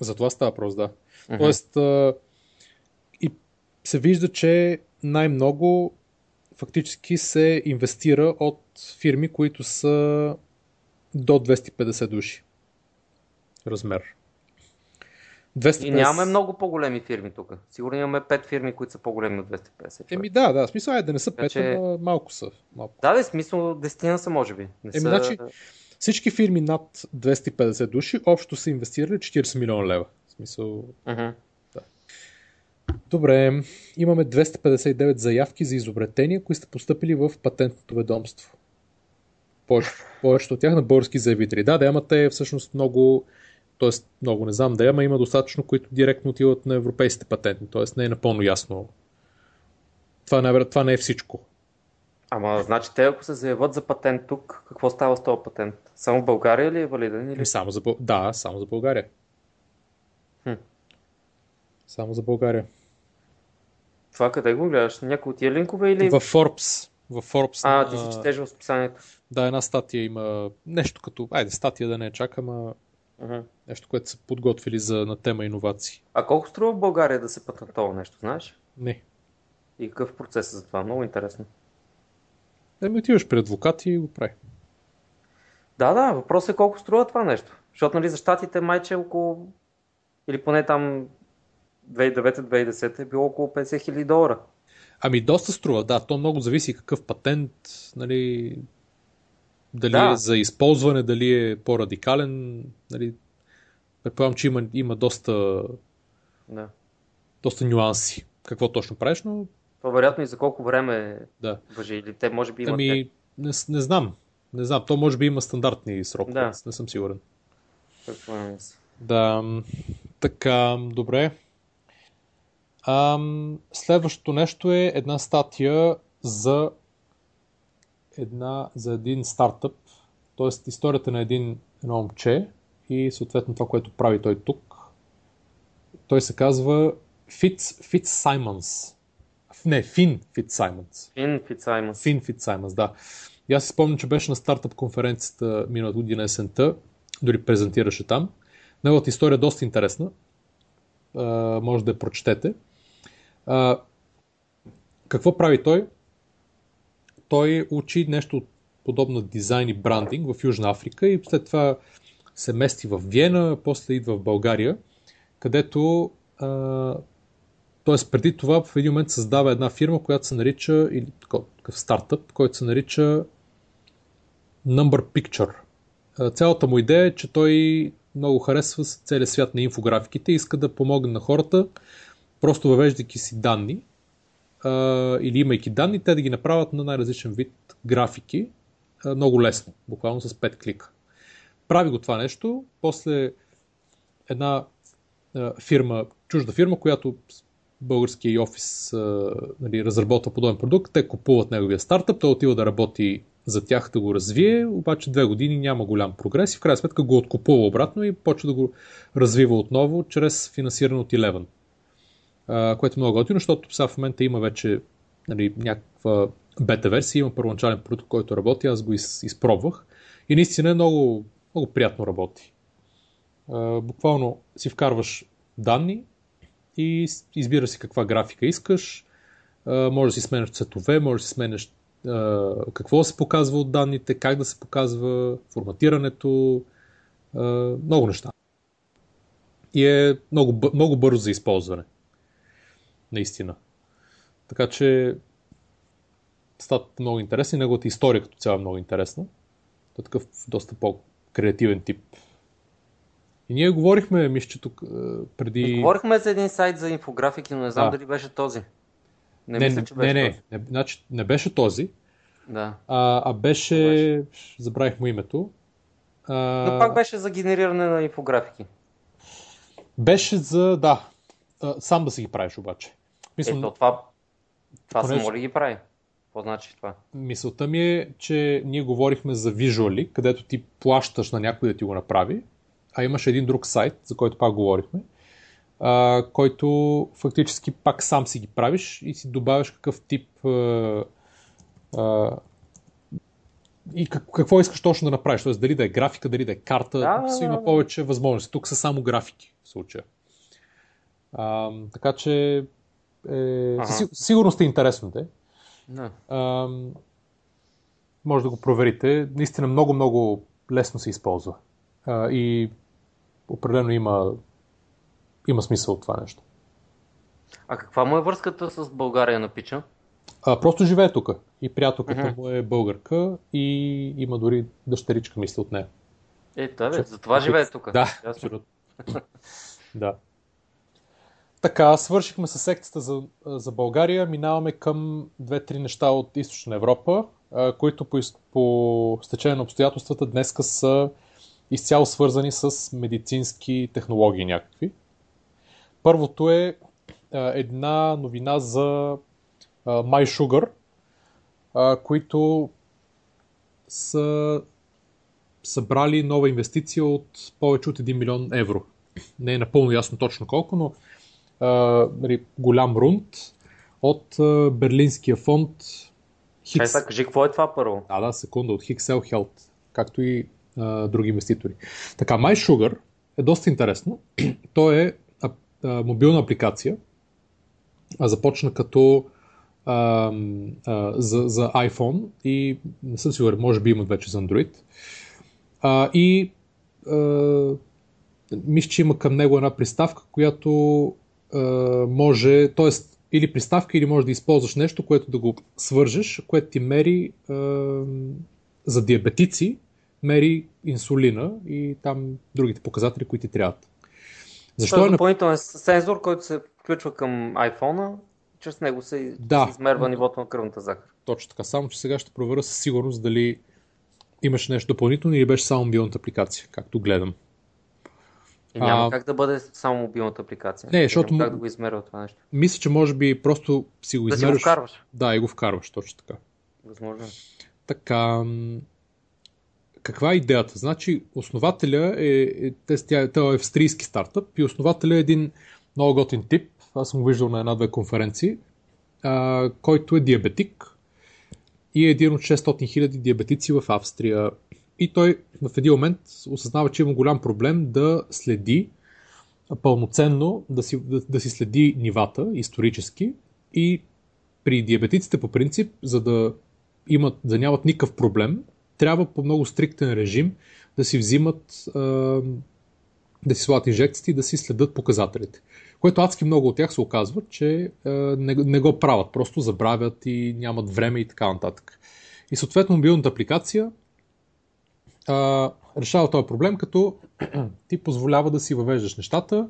За това става въпрос, да. Мгм. Тоест, а, и се вижда, че най-много фактически се инвестира от фирми, които са до 250 души размер. 250... И нямаме много по-големи фирми тук. Сигурно имаме 5 фирми, които са по-големи от 250. Еми да, да, смисъл е да не са 5, Вече- ама малко са. Малко. Да, да, смисъл 10 са, може би. Не Еми, са... значи, Всички фирми над 250 души общо са инвестирали 40 милиона лева. В смисъл... Мгм. Добре, имаме 259 заявки за изобретения, които са поступили в патентното ведомство. Повече, повечето от тях на български заявители. Да, да, ама те всъщност много, т.е. много не знам да е, ама има достатъчно, които директно отиват на европейските патенти, т.е. не е напълно ясно. Това, най- това не е всичко. Ама, значи, те ако се заявят за патент тук, какво става с този патент? Само в България ли е валиден? Или... Ами Само за, да, само за България. Хм. Само за България. Това къде го гледаш? Някой от тия линкове или... В Forbes. В Forbes. А, ти си четеш в списанието. Да, една статия има нещо като... Айде, статия да не чакам, а uh-huh. нещо, което са подготвили за, на тема иновации. А колко струва в България да се патентова нещо, знаеш? Не. И какъв процес е за това? Много интересно. Еми отиваш при адвокати и го прави. Да, да, въпросът е колко струва това нещо. Защото нали, за щатите майче около, или поне там 2009-2010 е било около 50 хиляди долара. Ами доста струва, да. То много зависи какъв патент, нали, дали Да. е за използване, дали е по-радикален. Нали. Предполагам, че има, има доста, Да. доста нюанси. Какво точно правиш, но Това вероятно и за колко време да. въжи. Или те може би имат Ами, не, не знам. Не знам. То може би има стандартни срокове. Да. Не съм сигурен. някакъв... Да, м, така, добре. Ам, следващото нещо е една статия за една, за един стартъп, т.е. историята на един, едно момче и съответно това, което прави той тук. Той се казва Фитц, Фитц Саймънс. Не, Фин Фитц Саймънс. Фин Фицаймас. Фин Фитсаймънс, да. И аз си спомням, че беше на стартъп конференцията миналата година есента, дори презентираше там. Неговата история е доста интересна. А, може да я прочетете. А, какво прави той? Той учи нещо подобно дизайн и брандинг в Южна Африка и след това се мести в Виена, после идва в България, където а, т.е. преди това в един момент създава една фирма, която се нарича, или такъв, стартъп, който се нарича Number Picture. Цялата му идея е, че той много харесва целия свят на инфографиките и иска да помогне на хората, просто въвеждайки си данни а, или имайки данни, те да ги направят на най-различен вид графики а, много лесно, буквално с 5 клика. Прави го това нещо, после една а, фирма, чужда фирма, която българския офис а, нали, разработва подобен продукт, те купуват неговия стартъп, той отива да работи за тях да го развие, обаче две години няма голям прогрес и в крайна сметка го откупува обратно и почва да го развива отново чрез финансиране от Eleven. Което е много готино, защото сега в момента има вече нали, някаква бета версия, има първоначален продукт, който работи, аз го из, изпробвах и наистина е много, много приятно работи. А, буквално си вкарваш данни и с- избира си каква графика искаш, може да си сменяш цветове, може да си сменяш а, какво се показва от данните, как да се показва, форматирането, много неща. И е много, много бързо за използване. Наистина. Така че статът е много интересен и неговата история като цяло е много интересна. Той е такъв доста по-креативен тип. И ние говорихме, мисля, че тук а, преди... Говорихме за един сайт за инфографики, но не знам Да. дали беше този. Не, не, мисля, че не, беше не, този. не, значи, не беше този, Да. а, а беше... Забравих му името. А, Но пак беше за генериране на инфографики. Беше за... Да. А, сам да си ги правиш обаче. Мисъл, Ето това, това Понеже- само ли ги прави? Какво значи това? Мисълта ми е, че ние говорихме за визуали, където ти плащаш на някой да ти го направи, а имаше един друг сайт, за който пак говорихме, а, който фактически пак сам си ги правиш и си добавяш какъв тип а, а, и как, какво искаш точно да направиш. Тоест, дали да е графика, дали да е карта, Да, да, да, има повече възможности. Тук са само графики в случая. А, така че е, Ага. със сиг- сигурно сте интересно те. Да. Ам, може да го проверите. Наистина много, много лесно се използва. А, и определено има, има смисъл от това нещо. А каква му е връзката с България на пича? А, просто живее тук. И приятелката Мгм. му е българка и има дори дъщеричка, мисля, от нея. Е, да, бе, Че- за това живее тук. Да, абсолютно. да. Така, свършихме с секцията за, за България. Минаваме към две-три неща от Източна Европа, които по, по стечение на обстоятелствата днеска са изцяло свързани с медицински технологии някакви. Първото е една новина за MySugar, които са събрали нова инвестиция от повече от 1 милион евро. Не е напълно ясно точно колко, но а, нали, голям рунд. от а, берлинския фонд Хикс. Чай, кажи, какво е това първо? Да, да, секунда, от Hixel Health, както и а, други инвеститори. Така, MySugar е доста интересно. То е а, а, мобилна апликация. А, започна като а, а, за, за iPhone и не съм сигурен, може би имат вече за Android. А, и а, мисля, че има към него една приставка, която а, може, т.е. или приставка, или може да използваш нещо, което да го свържеш, което ти мери за диабетици, мери инсулина и там другите показатели, които ти трябват. Защо Това е допълнителен сензор, който се включва към iPhone, чрез него се, да. се измерва нивото на кръвната захар. Точно така, само че сега ще проверя със сигурност дали имаш нещо допълнително или беше само мобилната апликация, както гледам. И няма а, как да бъде само мобилната апликация. Не, защото. Как да го измерва това нещо? Мисля, че може би просто си го да измерваш. Да си го вкарваш. Да, и го вкарваш, точно така. Възможно. Е. Така. Каква е идеята? Значи, основателя е, е, тя, е австрийски стартъп и основателя е един много готин тип. Аз съм го виждал на една-две конференции, а, който е диабетик и е един от 600 000 диабетици в Австрия. И той в един момент осъзнава, че има голям проблем да следи пълноценно, да си, да, да си следи нивата исторически и при диабетиците по принцип, за да имат, да нямат никакъв проблем, трябва по много стриктен режим да си взимат, да си слагат инжекции и да си следят показателите. Което адски много от тях се оказва, че не, не го правят, просто забравят и нямат време и така нататък. И съответно мобилната апликация а, решава този проблем, като ти позволява да си въвеждаш нещата,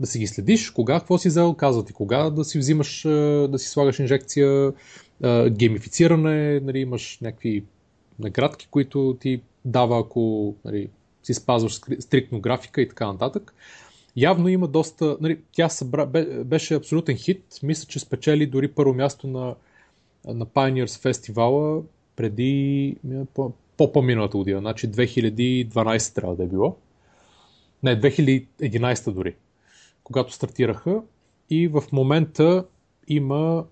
да си ги следиш, кога, какво си взел, казва ти кога да си взимаш, да си слагаш инжекция, геймифициране, нали, имаш някакви наградки, които ти дава, ако нали, си спазваш стриктно графика и така нататък. Явно има доста... Нали, тя събра, беше абсолютен хит. Мисля, че спечели дори първо място на, на Pioneers фестивала преди по-по-миналата година. Значи 2012 трябва да е било. Не, 2011 дори. Когато стартираха. И в момента има...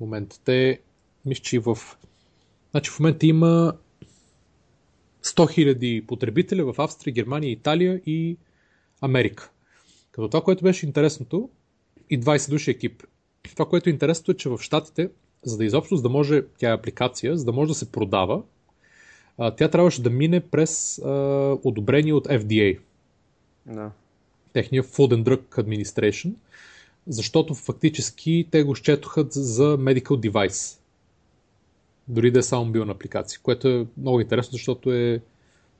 Момента те... Мисля, че в Значи в момента има 100 000 потребителя в Австрия, Германия, Италия и Америка. Като това, което беше интересното, и 20 души екип. Това, което е интересното е, че в Штатите, за да изобщо, за да може, тя е апликация, за да може да се продава, тя трябваше да мине през а, одобрение от FDA. Да. Техния Food and Drug Administration, защото фактически те го счетоха за medical device дори да е само мобилна апликация, което е много интересно, защото е...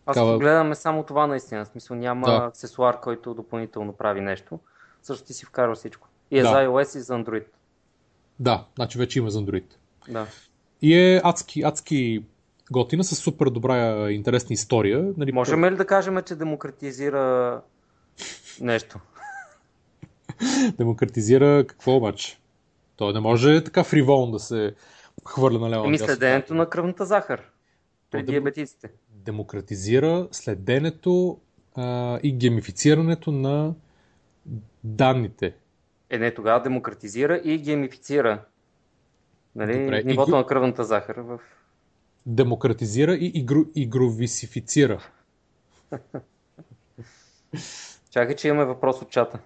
Аз такава... гледаме само това наистина, в смисъл няма да. аксесуар, който допълнително прави нещо. Също ти си вкарва всичко. И е да. за iOS и за Android. Да, значи вече има за Android. Да. И е адски, адски готина, с супер добра интересна история. Нали, Можем ли да кажем, че демократизира нещо? демократизира какво обаче? Той не може така фриволно да се хвърля на лева. Еми следенето на кръвната захар при дем... диабетиците. Демократизира следенето а, и геймифицирането на данните. Е, не, тогава демократизира и геймифицира нали, Добре, нивото игру... на кръвната захар в... Демократизира и игру... игровисифицира. Чакай, че имаме въпрос от чата.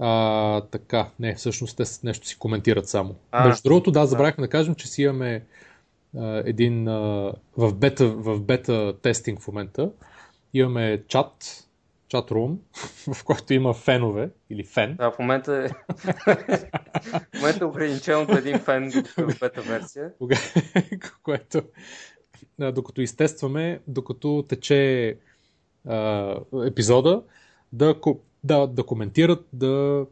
А, така, не, всъщност те нещо си коментират само. А, Между другото, да, забравихме да. да кажем, че си имаме а, един а, в, бета, в бета тестинг в момента. Имаме чат, чат рум, в който има фенове или фен. Да, в момента е, в момента е ограничено до един фен в бета версия. което, докато изтестваме, докато тече а, епизода, да да, да коментират, да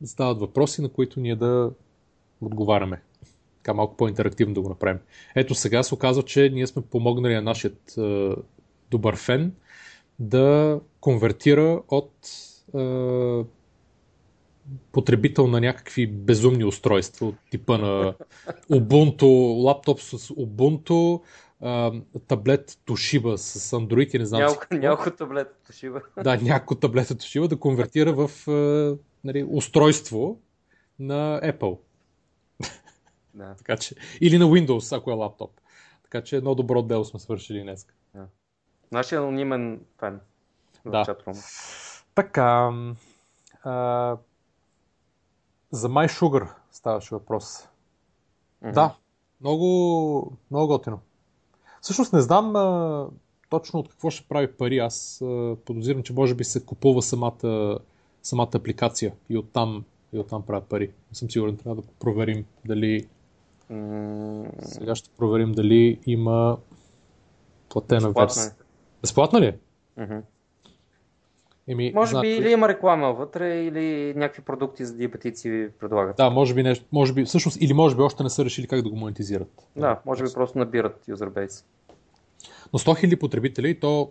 задават въпроси, на които ние да отговаряме. Така малко по-интерактивно да го направим. Ето сега се оказва, че ние сме помогнали на нашия е, добър фен да конвертира от е, потребител на някакви безумни устройства от типа на Ubuntu, лаптоп с Ubuntu, таблет Toshiba с Android и не знам Няко, няколко таблета Toshiba. Да, няколко таблета Toshiba да конвертира в нали, устройство, на Apple. Да. така че, или на Windows, ако е лаптоп. Така че едно добро дело сме свършили днес. Да. Нашия анонимен фен. Да. чатрума. Така, а, за My Sugar ставаше въпрос. Мгм. Да, много, много готино. Всъщност не знам а, точно от какво ще прави пари. Аз а, подозирам, че може би се купува самата, самата апликация и оттам, и оттам правят пари. Не съм сигурен, трябва да проверим дали М, сега ще проверим дали има платена Безплатна версия. Е. Безплатна ли е? Мгм. Еми, Може значи- би или има реклама вътре, или някакви продукти за диабетици ви предлагат. Да, може би нещо, може би, всъщност, или може би още не са решили как да го монетизират. Да, може би просто набират юзербейс. Но 100 000 потребители, и то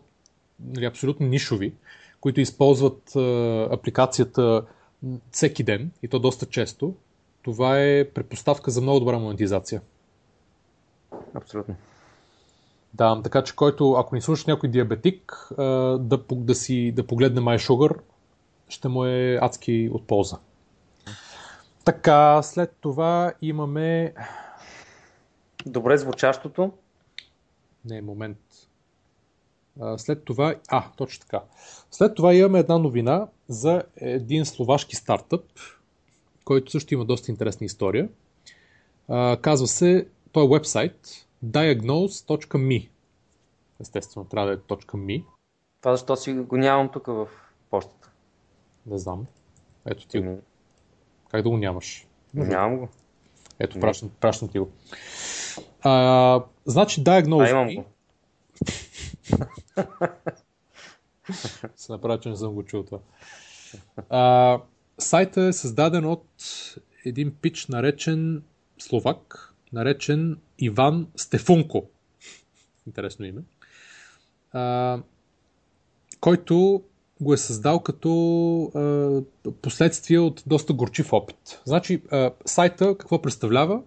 нали, абсолютно нишови, които използват а, апликацията м, всеки ден, и то доста често, това е предпоставка за много добра монетизация. Абсолютно. Да, така че който, ако ни слуша някой диабетик, да, да, си, да погледне MySugar, ще му е адски от полза. Така, след това имаме... Добре звучащото. Не, момент. След това... А, точно така. След това имаме една новина за един словашки стартъп, който също има доста интересна история. Казва се, той е вебсайт diagnose.me Естествено, трябва да е .me. Това защо си го нямам тук в почтата. Не знам. Ето ти го. Еми, Как да го нямаш? Нямам го. Ето, пращам, пращам ти го. А, значи, Diagnose А, имам го. се направя, че не съм го чул това. А, сайта е създаден от един пич, наречен словак, наречен Иван Стефунко. Интересно име. А, който го е създал като а, последствие от доста горчив опит. Значи, а, сайта какво представлява?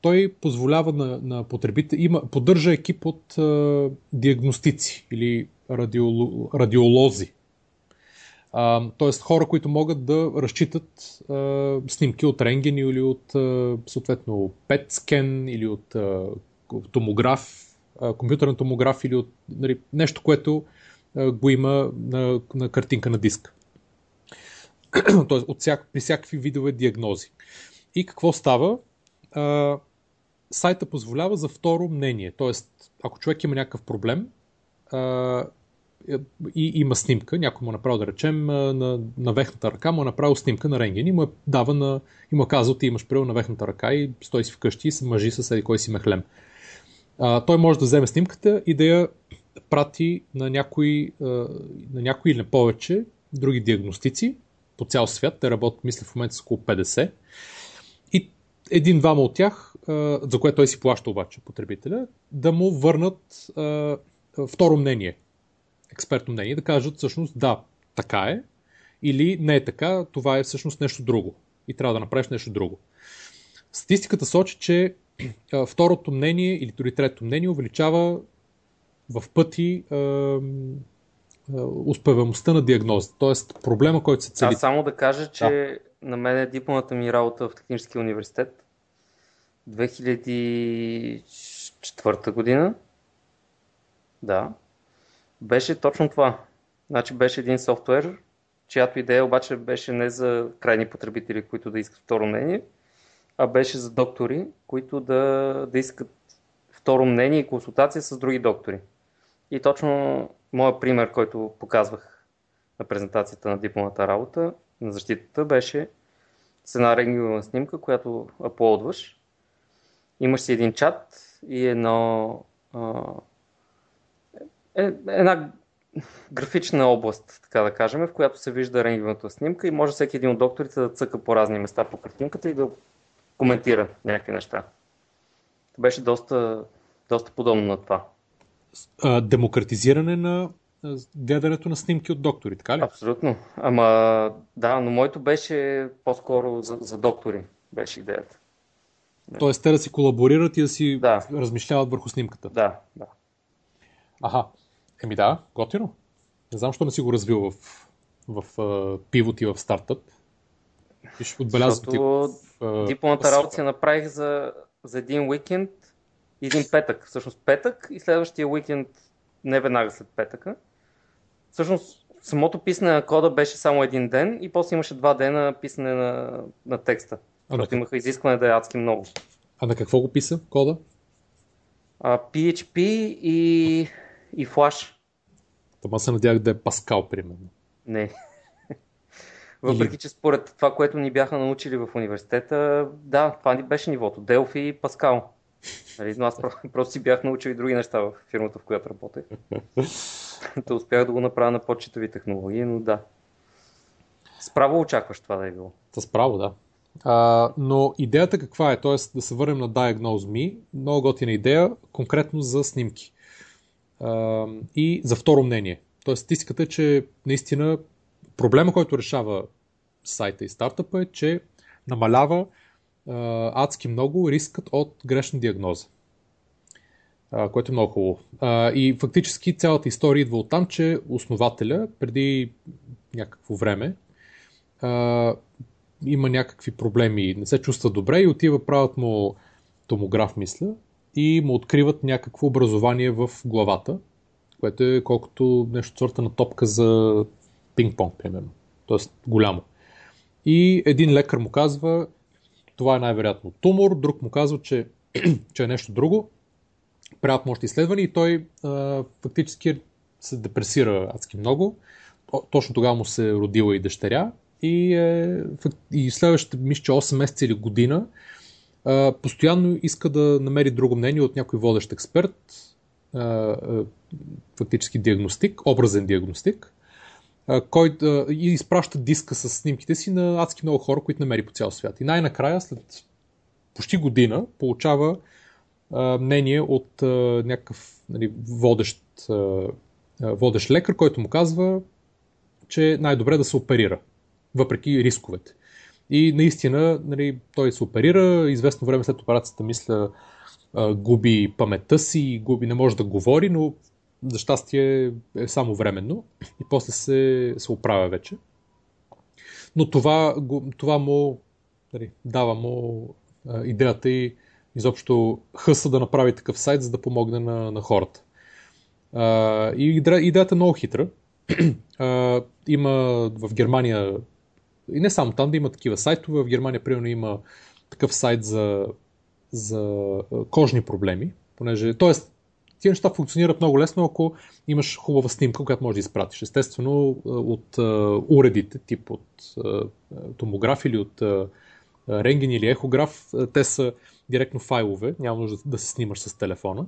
Той позволява на, на потребител, има, поддържа екип от а, диагностици или радиоло, радиолози. Тоест хора, които могат да разчитат а, снимки от рентген или от а, съответно PET скен или от а, томограф, а, компютърен томограф или от нали, нещо, което а, го има на, на картинка на диск. Тоест от всяк, при всякакви видове диагнози. И какво става? А, сайта позволява за второ мнение. Тоест, ако човек има някакъв проблем а, и има снимка, някой му е направил, да речем, а, на, на вехната ръка, му е направил снимка на рентген и му е дава на, и му е казал, ти имаш прил на вехната ръка и стой си вкъщи и се мъжи с еди кой си мехлем. А, той може да вземе снимката и да я прати на някой, а, на някой или на повече други диагностици по цял свят. Те работят, мисля, в момента с около 50. И един-двама от тях, за което той си плаща обаче потребителя, да му върнат второ мнение, експертно мнение, да кажат всъщност да, така е, или не е така, това е всъщност нещо друго и трябва да направиш нещо друго. Статистиката сочи, че а, второто мнение или дори трето мнение увеличава в пъти а, а, успеваемостта на диагноза. Тоест проблема, който се цели. Аз само да кажа, че на мен е дипломата ми работа в Техническия университет 2004 година. Да. Беше точно това. Значи беше един софтуер, чиято идея обаче беше не за крайни потребители, които да искат второ мнение, а беше за доктори, които да, да искат второ мнение и консултация с други доктори. И точно моят пример, който показвах на презентацията на дипломата работа, на защитата, беше с една рентгенова снимка, която аплодваш. Имаш си един чат и едно, а, е, една графична област, така да кажем, в която се вижда рентгеновата снимка и може всеки един от докторите да цъка по разни места по картинката и да коментира някакви неща. Беше доста, доста подобно на това. а, демократизиране на гледането на снимки от доктори, така ли? Абсолютно. Ама да, но моето беше по-скоро за, за доктори, беше идеята. Тоест те да си колаборират и да си Да. размишляват върху снимката. Да, да. Аха. Еми да, готино. Не знам, защо не си го развил в, в uh, пивот и в стартъп. Пише, отбелязвам ти. В, работа си направих за, за един уикенд, един петък, всъщност петък и следващия уикенд не веднага след петъка. Всъщност самото писане на кода беше само един ден и после имаше два дена писане на, на текста. А, защото имаха изискване да е адски много. А на какво го писа кода? А, PHP и, и Flash. Тома се надях да е Паскал, примерно. Не. Въпреки, че според това, което ни бяха научили в университета, да, това ни беше нивото. Делфи и Паскал. Нали, но аз просто си бях научил и други неща в фирмата, в която работех. То успях да го направя на подчитови технологии, но да. Справо очакваш това да е било. Справо, да. А, но идеята каква е? Тоест да се върнем на Diagnose Me. Много готина идея, конкретно за снимки. И за второ мнение. Тоест статистиката е, че наистина проблема, който решава сайта и стартъпа е, че намалява а, адски много рискът от грешна диагноза. А, което е много хубаво. А, и фактически цялата история идва от там, че основателя преди някакво време а, има някакви проблеми, не се чувства добре и отива, правят му томограф, мисля, и му откриват някакво образование в главата, което е колкото нещо сорта на топка за пинг-понг, примерно. Тоест голямо. И един лекар му казва, това е най-вероятно тумор, друг му казва, че, че е нещо друго. Правят още изследвания и той а, фактически се депресира адски много. Точно тогава му се родила и дъщеря и, е, и следващите, мисля, че 8 месеца или година постоянно иска да намери друго мнение от някой водещ експерт, фактически диагностик, образен диагностик, който изпраща диска с снимките си на адски много хора, които намери по цял свят. И най-накрая, след почти година, получава мнение от някакъв нали, водещ, водещ лекар, който му казва, че най-добре да се оперира, въпреки рисковете. И наистина нали, той се оперира, известно време след операцията, мисля, губи паметта си, губи, не може да говори, но за щастие е само временно и после се, се оправя вече. Но това, това му нали, дава му идеята и изобщо хъса да направи такъв сайт, за да помогне на, на хората. А, и идеята е много хитра. а, има в Германия, и не само там да има такива сайтове, в Германия примерно има такъв сайт за, за кожни проблеми, понеже, т.е тия неща функционират много лесно, ако имаш хубава снимка, която можеш да изпратиш. Естествено, от уредите, тип от томограф или от рентген или ехограф, те са директно файлове, няма нужда да се снимаш с телефона.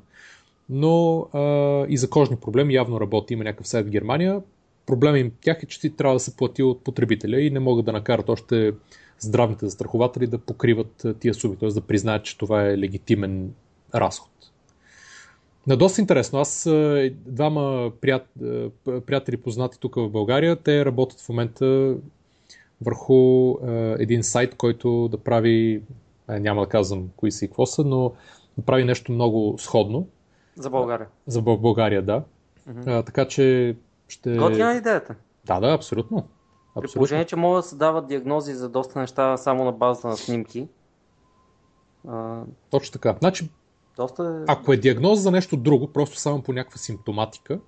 Но а, и за кожни проблеми явно работи. Има някакъв сайт в Германия. Проблема им тях е, че ти трябва да се плати от потребителя и не могат да накарат още здравните застрахователи да покриват тия суми, т.е. да признаят, че това е легитимен разход. На доста интересно. Аз двама прият, приятели познати тук в България, те работят в момента върху е, един сайт, който да прави, е, няма да казвам кои са и какво са, но да прави нещо много сходно. За България. За България, да. Mm-hmm. А, така че ще... Готина идеята. Да, да, абсолютно. абсолютно. При положение, че могат да се дават диагнози за доста неща само на база на снимки. А... Точно така. Значи, доста... Ако е диагноза за нещо друго, просто само по някаква симптоматика,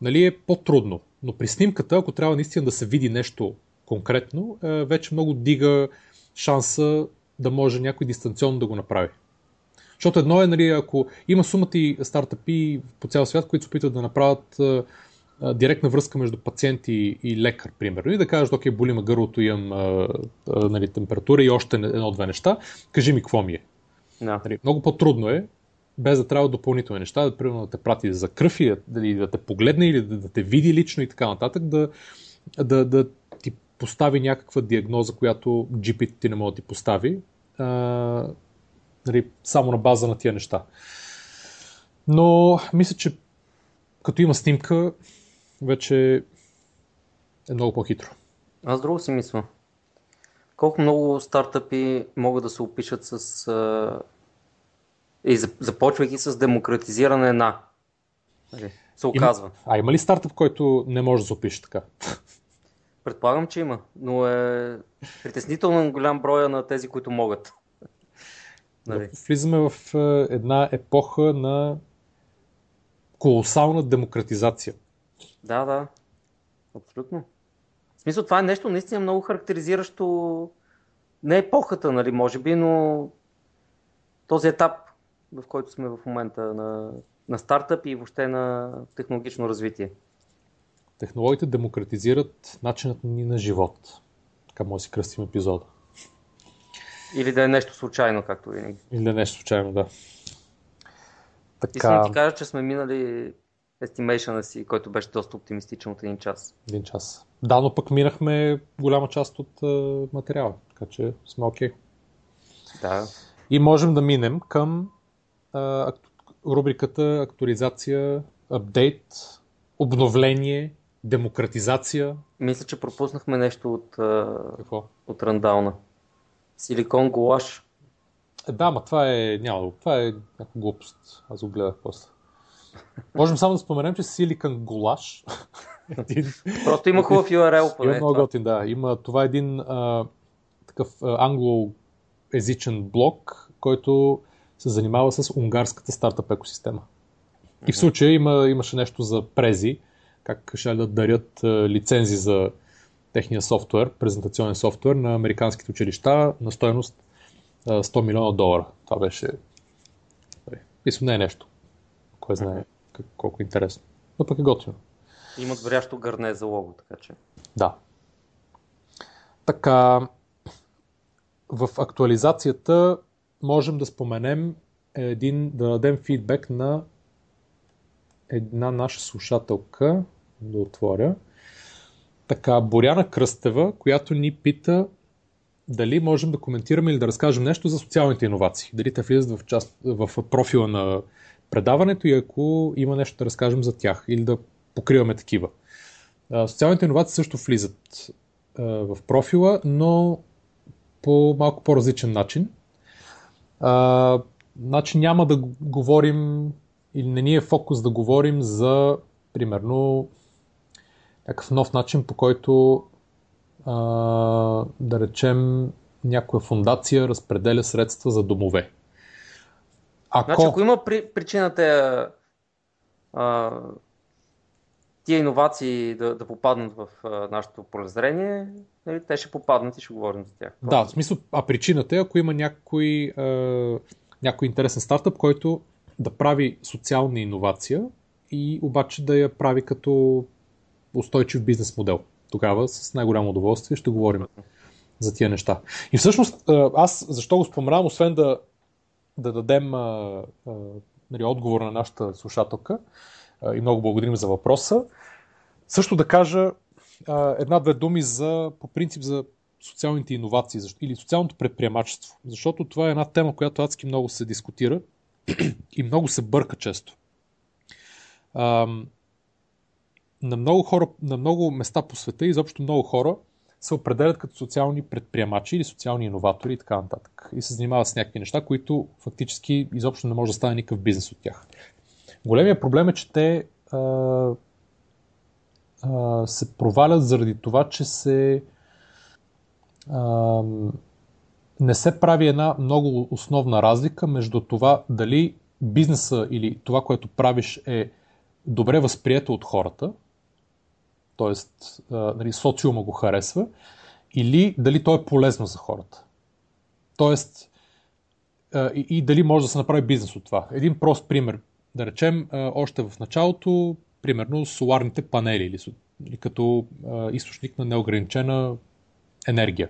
нали, е по-трудно. Но при снимката, ако трябва наистина да се види нещо конкретно, е, вече много дига шанса да може някой дистанционно да го направи. Защото едно е, нали, ако има сумата и стартъпи по цял свят, които се опитват да направят а, директна връзка между пациент и, и лекар, примерно, и да кажеш, окей, боли ме гърлото, имам а, а, нали, температура и още едно-две неща, кажи ми какво ми е. Да. Нали, много по-трудно е, без да трябва допълнителни неща, да, примерно, да те прати за кръв и да, да те погледне или да, да те види лично и така нататък, да, да, да ти постави някаква диагноза, която GP ти не може да ти постави, а, нали, само на база на тия неща. Но мисля, че като има снимка, вече е много по-хитро. Аз друго си мисля. Колко много стартъпи могат да се опишат с. А... И започвайки с демократизиране на. Нали, се оказва. Има... А има ли стартъп, който не може да се опише така? Предполагам, че има, но е притеснително голям броя на тези, които могат. Нали? Влизаме в една епоха на колосална демократизация. Да, да. Абсолютно. В смисъл, това е нещо наистина много характеризиращо не епохата, нали, може би, но този етап, в който сме в момента на, на стартъп и въобще на технологично развитие. Технологиите демократизират начинът ни на живот. Така може да си кръстим епизода. Или да е нещо случайно, както винаги. Или да е нещо случайно, да. Така... Искам да ти кажа, че сме минали estimation си, който беше доста оптимистичен от един час. Един час. Да, но пък минахме голяма част от uh, материала, така че сме окей. Okay. Да. И можем да минем към uh, рубриката актуализация, апдейт, обновление, демократизация. Мисля, че пропуснахме нещо от, uh, от рандауна. Силикон Голаш. Е, да, ма това е, няма, това е някаква глупост. Аз го гледах после. Можем само да споменем, че Silicon Голаш. един... Просто има хубав URL. Поне, има много готин, да. Има, това е един а, такъв англоязичен блог, който се занимава с унгарската стартъп екосистема. И в случая има, имаше нещо за прези, как ще да дарят лицензи за техния софтуер, презентационен софтуер на американските училища на стоеност 100 милиона долара. Това беше... Нали, мисля, не е нещо. Кой знае колко е интересно. Но пък е готино. Имат горящо гърне за лого, така че. Да. Така, в актуализацията можем да споменем един, да дадем фидбек на една наша слушателка, да отворя, така, Боряна Кръстева, която ни пита дали можем да коментираме или да разкажем нещо за социалните иновации. Дали те влизат в, част, в профила на предаването и ако има нещо да разкажем за тях или да покриваме такива. Социалните иновации също влизат в профила, но по малко по-различен начин. значи няма да говорим или не ни е фокус да говорим за примерно някакъв нов начин, по който да речем някоя фундация разпределя средства за домове. Ако... Значи, ако има при, причината а, тия иновации да, да попаднат в а, нашето полезрение, нали, те ще попаднат и ще говорим за тях. Да, в смисъл, а причината е, ако има някой, а, някой интересен стартъп, който да прави социална иновация и обаче да я прави като устойчив бизнес модел. Тогава с най-голямо удоволствие ще говорим за тия неща. И всъщност аз защо го споменавам, освен да, да дадем а, а, нали, отговор на нашата слушателка. А, и много благодарим за въпроса, също да кажа една-две думи за, по принцип за социалните иновации или социалното предприемачество. Защото това е една тема, която адски много се дискутира и много се бърка често. На много, хора, на много места по света, изобщо много хора се определят като социални предприемачи или социални иноватори и така нататък. И се занимават с някакви неща, които фактически изобщо не може да стане никакъв бизнес от тях. Големия проблем е, че те а, а, се провалят заради това, че се а, не се прави една много основна разлика между това дали бизнеса или това, което правиш е добре възприето от хората, т.е. нали, социума го харесва, или дали то е полезно за хората. Тоест, и, и дали може да се направи бизнес от това. Един прост пример. Да речем, още в началото, примерно соларните панели или, или като източник на неограничена енергия.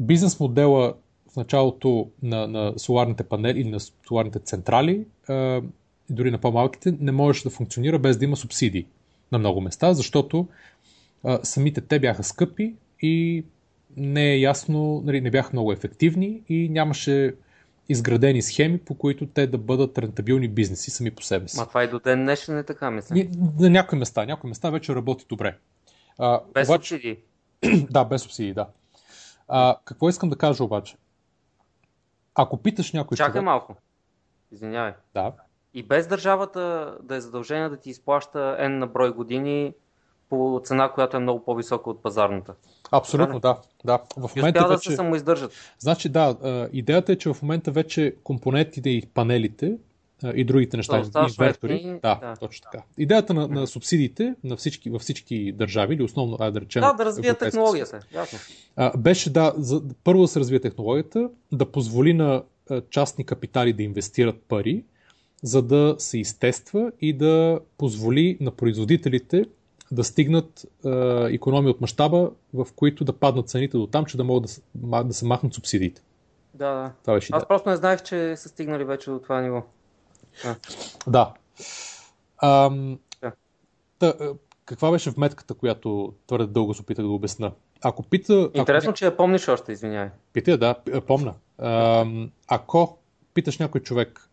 Бизнес модела в началото на, на соларните панели или на соларните централи, дори на по-малките, не можеше да функционира без да има субсидии на много места, защото а, самите те бяха скъпи и не е ясно, нали, не бяха много ефективни и нямаше изградени схеми, по които те да бъдат рентабилни бизнеси сами по себе си. Ма това и до ден днешен е така, мисля. На някои места, някои места вече работи добре. А, без обаче... субсидии? да, без субсидии, да. А, какво искам да кажа обаче? Ако питаш някой Чакай човек... малко. Извинявай. Да. И без държавата да е задължена да ти изплаща N на брой години, по цена, която е много по-висока от пазарната. Абсолютно, да. да. В момента вече... да се самоиздържат. Значи да, идеята е, че в момента вече компонентите и панелите и другите неща, да, инвертори. Да, да, точно така. Идеята на, на субсидиите на всички, във всички държави, или основно, ай да речем. Да, да развие технологията. Ясно. беше да, за, първо да се развие технологията, да позволи на частни капитали да инвестират пари, за да се изтества и да позволи на производителите да стигнат е, економии от мащаба, в които да паднат цените до там, че да могат да, да се махнат субсидиите. Да, да. Това беше Аз просто не знаех, че са стигнали вече до това ниво. А. Да. Ам, да. Та, каква беше вметката, която твърде дълго се опитах да обясна? Ако пита... Интересно, ако... че я помниш още, извинявай. Пита, да, помна. Ам, ако питаш някой човек,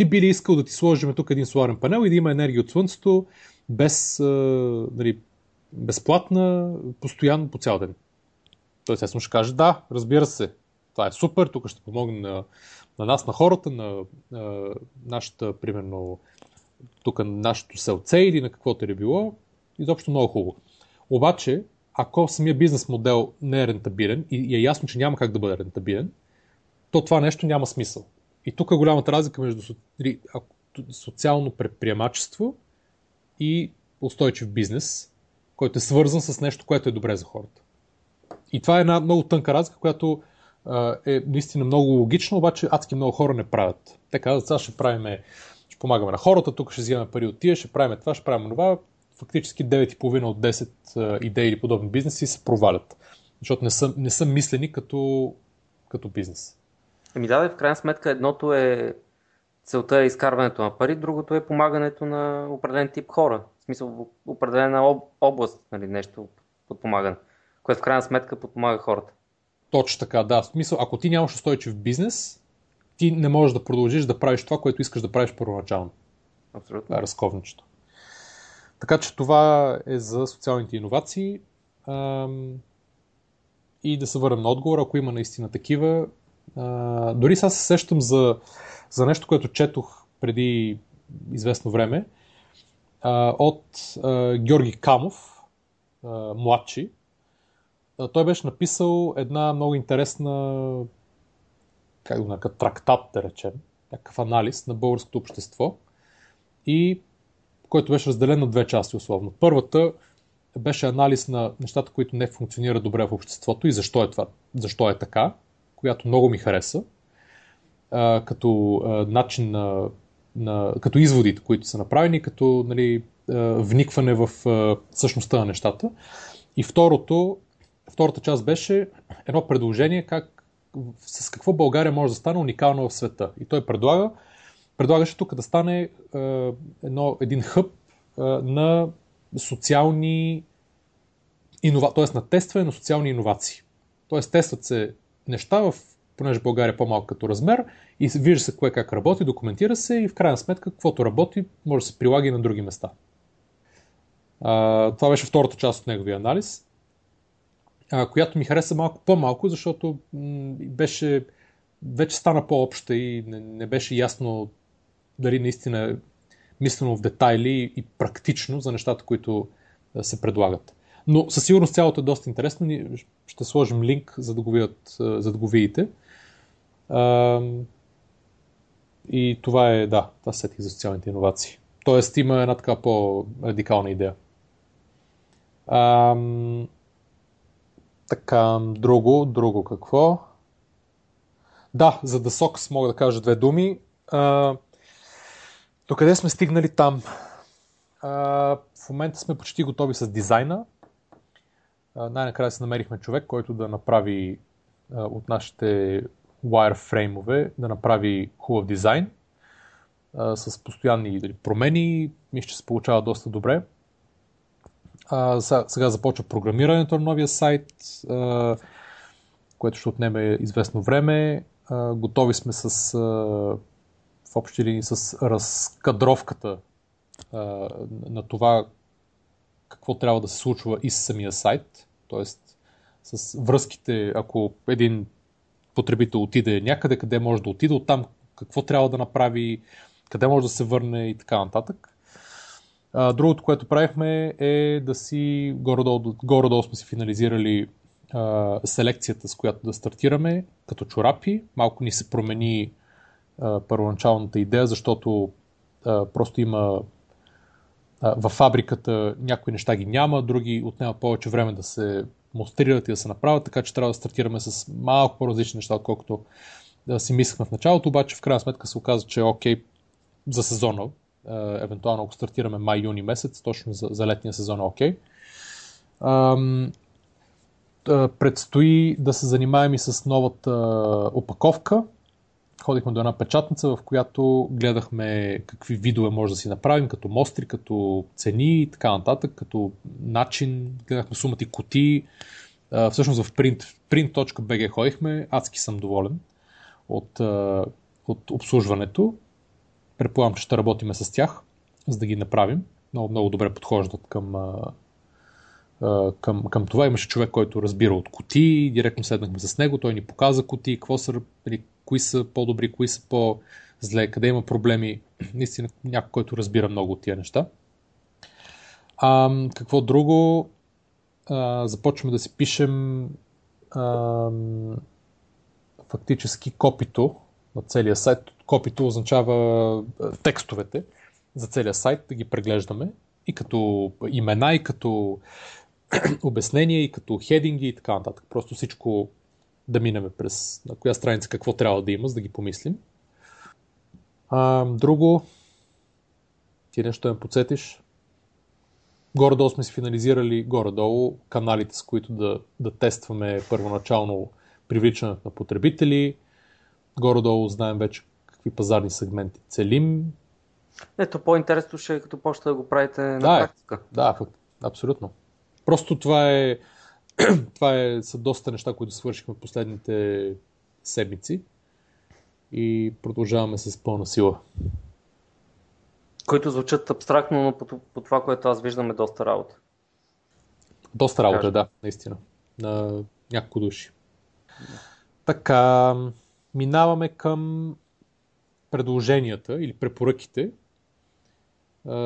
ти би ли искал да ти сложим тук един соларен панел и да има енергия от слънцето без, а, нали, безплатна, постоянно по цял ден? Той естествено ще каже да, разбира се. Това е супер, тук ще помогне на, на нас, на хората, на, на нашата, примерно, тук на нашото селце или на каквото е било. Изобщо много хубаво. Обаче, ако самия бизнес модел не е рентабилен и е ясно, че няма как да бъде рентабилен, то това нещо няма смисъл. И тук е голямата разлика между социално предприемачество и устойчив бизнес, който е свързан с нещо, което е добре за хората. И това е една много тънка разлика, която е наистина много логична, обаче адски много хора не правят. Те казват, сега ще правим, ще помагаме на хората, тук ще вземем пари от тия, ще правим това, ще правим това. Фактически 9,5 от 10 идеи или подобни бизнеси се провалят, защото не са, не са мислени като, като бизнес. Ами да, в крайна сметка едното е целта е изкарването на пари, другото е помагането на определен тип хора. В смисъл определена област, нали, нещо подпомагане, което в крайна сметка подпомага хората. Точно така, да. В смисъл, ако ти нямаш устойчив бизнес, ти не можеш да продължиш да правиш това, което искаш да правиш първоначално. Абсолютно. Това е разковничето. Така че това е за социалните иновации. И да се върнем на отговор, ако има наистина такива, дори сега се сещам за, за нещо, което четох преди известно време а, от а, Георги Камов, а, младши. А, той беше написал една много интересна как да нарека, трактат, да речем, някакъв анализ на българското общество и който беше разделен на две части условно. Първата беше анализ на нещата, които не функционират добре в обществото и защо е това, защо е така която много ми хареса, а, като а, начин на, на, като изводите, които са направени, като нали, а, вникване в а, същността на нещата. И второто, втората част беше едно предложение как, с какво България може да стане уникална в света. И той предлага, предлагаше тук да стане а, едно, един хъб а, на социални иновации, т.е. на тестване на социални иновации. Т.е. тестват се неща, в, понеже България е по-малко като размер и вижда се кое как работи, документира се и в крайна сметка каквото работи може да се прилага и на други места. А, това беше втората част от неговия анализ, а, която ми хареса малко по-малко, защото м- беше вече стана по-обща и не, не беше ясно дали наистина е мислено в детайли и практично за нещата, които се предлагат. Но със сигурност цялото е доста интересно. Ние ще сложим линк, за да го, видят, за да го видите. И това е, да, това сетих за социалните иновации. Тоест има една така по-радикална идея. Ам, така, друго, друго какво? Да, за да сок мога да кажа две думи. А, до къде сме стигнали там? А, в момента сме почти готови с дизайна най-накрая се намерихме човек, който да направи от нашите wireframe да направи хубав дизайн с постоянни промени. Мисля, че се получава доста добре. сега започва програмирането на новия сайт, което ще отнеме известно време. готови сме с в общи линии с разкадровката на това какво трябва да се случва и с самия сайт, т.е. с връзките, ако един потребител отиде някъде, къде може да отиде, оттам какво трябва да направи, къде може да се върне и така нататък. Другото, което правихме е да си, горе-долу, горе-долу сме си финализирали селекцията, с която да стартираме, като чорапи. Малко ни се промени първоначалната идея, защото просто има във фабриката някои неща ги няма, други отнема повече време да се монстрират и да се направят, така че трябва да стартираме с малко по-различни неща, отколкото да си мислехме в началото, обаче в крайна сметка се оказа, че е окей за сезона, евентуално ако стартираме май-юни месец, точно за, за летния сезон е окей. Предстои да се занимаем и с новата опаковка, ходихме до една печатница, в която гледахме какви видове може да си направим, като мостри, като цени и така нататък, като начин, гледахме сумата и кутии. Всъщност в print, print.bg ходихме, адски съм доволен от, от обслужването. Предполагам, че ще работиме с тях, за да ги направим. Много, много добре подхождат към, към, към това. Имаше човек, който разбира от кутии, директно седнахме с него, той ни показа кутии, какво са, нали, кои са по-добри, кои са по-зле, къде има проблеми. Наистина някой, който разбира много от тия неща. А, какво друго? А, започваме да си пишем а, фактически копито на целия сайт. Копито означава текстовете за целия сайт, да ги преглеждаме и като имена, и като обяснения, и като хединги и така нататък. Просто всичко да минеме през на коя страница какво трябва да има, за да ги помислим. А, друго, ти нещо да ме подсетиш? Горе-долу сме си финализирали горе-долу каналите, с които да, да тестваме първоначално привличането на потребители. Горе-долу знаем вече какви пазарни сегменти целим. Ето, по-интересно ще е като почта да го правите на да, практика. Да, абсолютно. Просто това е това е, са доста неща, които свършихме последните седмици и продължаваме с пълна сила. Които звучат абстрактно, но по, по това, което аз виждам е доста работа. Доста работа, Кажа. да, наистина. На няколко души. Така, минаваме към предложенията или препоръките.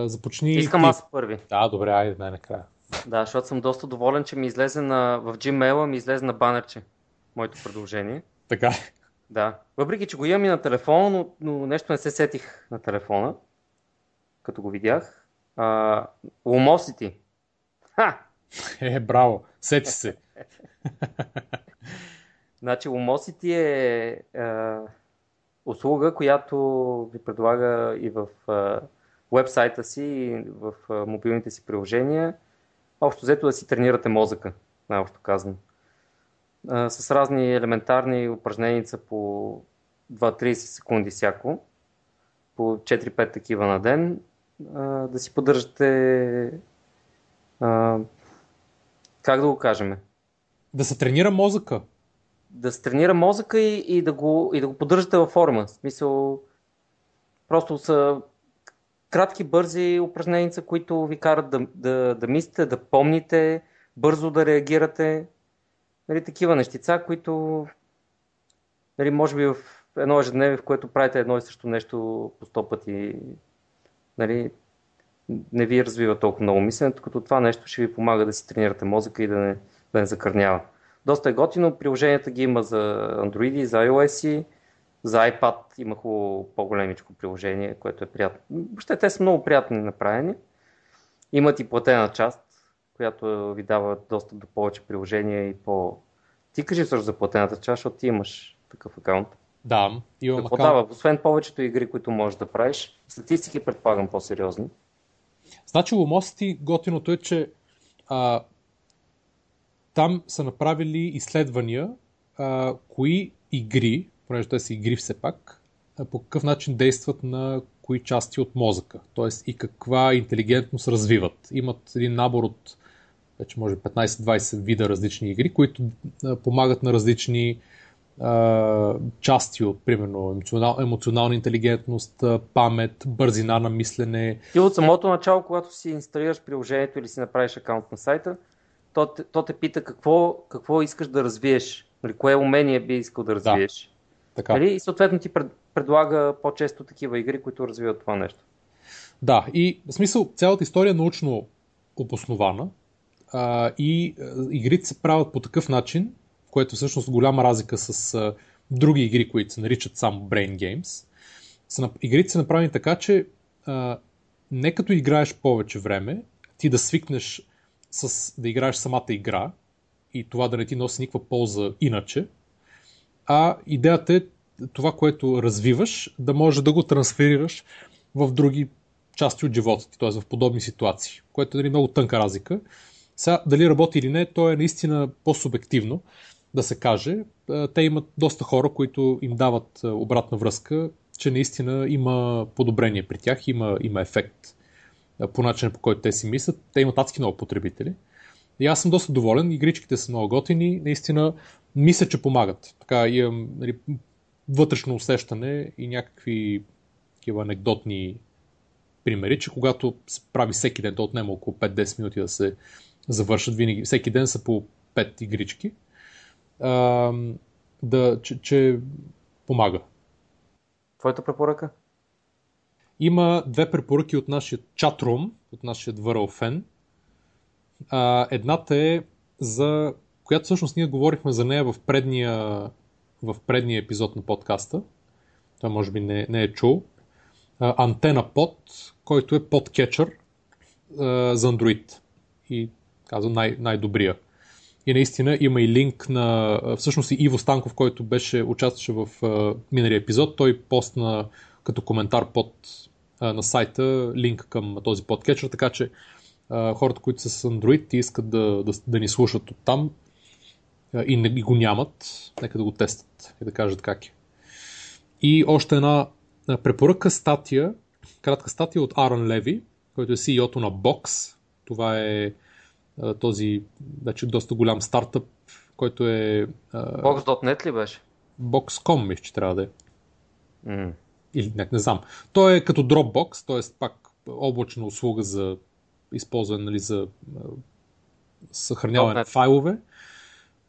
Започни. Искам аз първи. Да, добре, айде най-накрая. Да, защото съм доста доволен, че ми излезе на, в Gmail ми излезе на банерче моето предложение. Така Да. Въпреки, че го имам и на телефона, но, но нещо не се сетих на телефона, като го видях. А, Lumosity. Ха! Е, браво! Сети се! значи, Lumosity е, е услуга, която ви предлага и в е, вебсайта си, и в е, мобилните си приложения общо взето да си тренирате мозъка, най-общо казано. А, с разни елементарни упражнения по 2-30 секунди всяко, по 4-5 такива на ден, а, да си поддържате а, как да го кажем? Да се тренира мозъка. Да се тренира мозъка и, и, да, го, и да го поддържате във форма. В смисъл, просто са кратки, бързи упражнения, които ви карат да, да, да мислите, да помните, бързо да реагирате. Нали, такива нещица, които нали, може би в едно ежедневие, в което правите едно и също нещо по сто пъти, нали, не ви развива толкова много мисленето, като това нещо ще ви помага да си тренирате мозъка и да не, да не закърнява. Доста е готино, приложенията ги има за Android, за iOS, за iPad има хубаво по-големичко приложение, което е приятно. Въобще те са много приятни направени. Имат и платена част, която ви дава достъп до повече приложения и по... Ти кажи също за платената част, защото ти имаш такъв акаунт. Да, имам Какво акаунт. дава? Освен повечето игри, които можеш да правиш, статистики предполагам по-сериозни. Значи Lumosity готиното е, че а, там са направили изследвания а, кои игри понеже те са игри все пак, по какъв начин действат на кои части от мозъка, т.е. и каква интелигентност развиват. Имат един набор от вече може 15-20 вида различни игри, които помагат на различни а, части от, примерно, емоционал, емоционална интелигентност, памет, бързина на мислене. Ти от самото начало, когато си инсталираш приложението или си направиш акаунт на сайта, то, то те пита какво, какво искаш да развиеш, нали, кое умение би искал да развиеш. Така. Нали? И съответно ти пред, предлага по-често такива игри, които развиват това нещо. Да, и в смисъл цялата история е научно обоснована а, и а, игрите се правят по такъв начин, което всъщност голяма разлика с а, други игри, които се наричат само Brain Games. Са, игрите са направени така, че а, не като играеш повече време, ти да свикнеш с да играеш самата игра и това да не ти носи никаква полза иначе, а идеята е това, което развиваш, да можеш да го трансферираш в други части от живота ти, т.е. в подобни ситуации, което е нали, много тънка разлика. Сега, дали работи или не, то е наистина по-субективно да се каже. Те имат доста хора, които им дават обратна връзка, че наистина има подобрение при тях, има, има ефект по начина по който те си мислят. Те имат адски много потребители. И аз съм доста доволен, игричките са много готини, наистина мисля, че помагат. Така имам нали, вътрешно усещане и някакви такива анекдотни примери, че когато прави всеки ден, то отнема около 5-10 минути да се завършат, винаги, всеки ден са по 5 игрички, а, да, че, че помага. Твоята препоръка? Има две препоръки от нашия чатрум, от нашия Върл фен. А, едната е за която всъщност ние говорихме за нея в предния, в предния епизод на подкаста. Той може би не, не е чул. Антена под, който е подкетчър за Android. И казвам най- най-добрия. И наистина има и линк на... Всъщност и Иво Станков, който беше, участваше в миналия епизод, той постна като коментар под на сайта линк към този подкетчър, така че хората, които са с Android и искат да, да, да ни слушат от там и, не, и го нямат, нека да го тестат и да кажат как е. И още една препоръка статия, кратка статия от Аран Леви, който е CEO-то на Box. Това е този вече доста голям стартъп, който е... Box.net ли беше? Box.com мисля, че трябва да е. Mm. Или не, не знам. Той е като Dropbox, т.е. пак облачна услуга за използване нали, за съхраняване на файлове.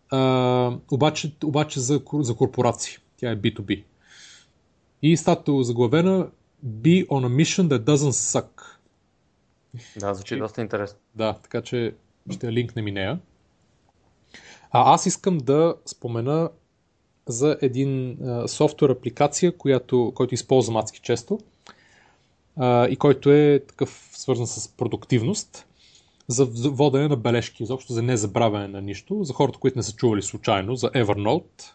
А, обаче, обаче за, за корпорации. Тя е B2B. И статуя заглавена Be on a mission that doesn't suck. Да, звучи доста интересно. Да, така че ще линкнем и нея. А аз искам да спомена за един а, софтуер апликация, която, който използвам адски често и който е такъв свързан с продуктивност за водене на бележки, изобщо за незабравяне на нищо, за хората, които не са чували случайно, за Evernote.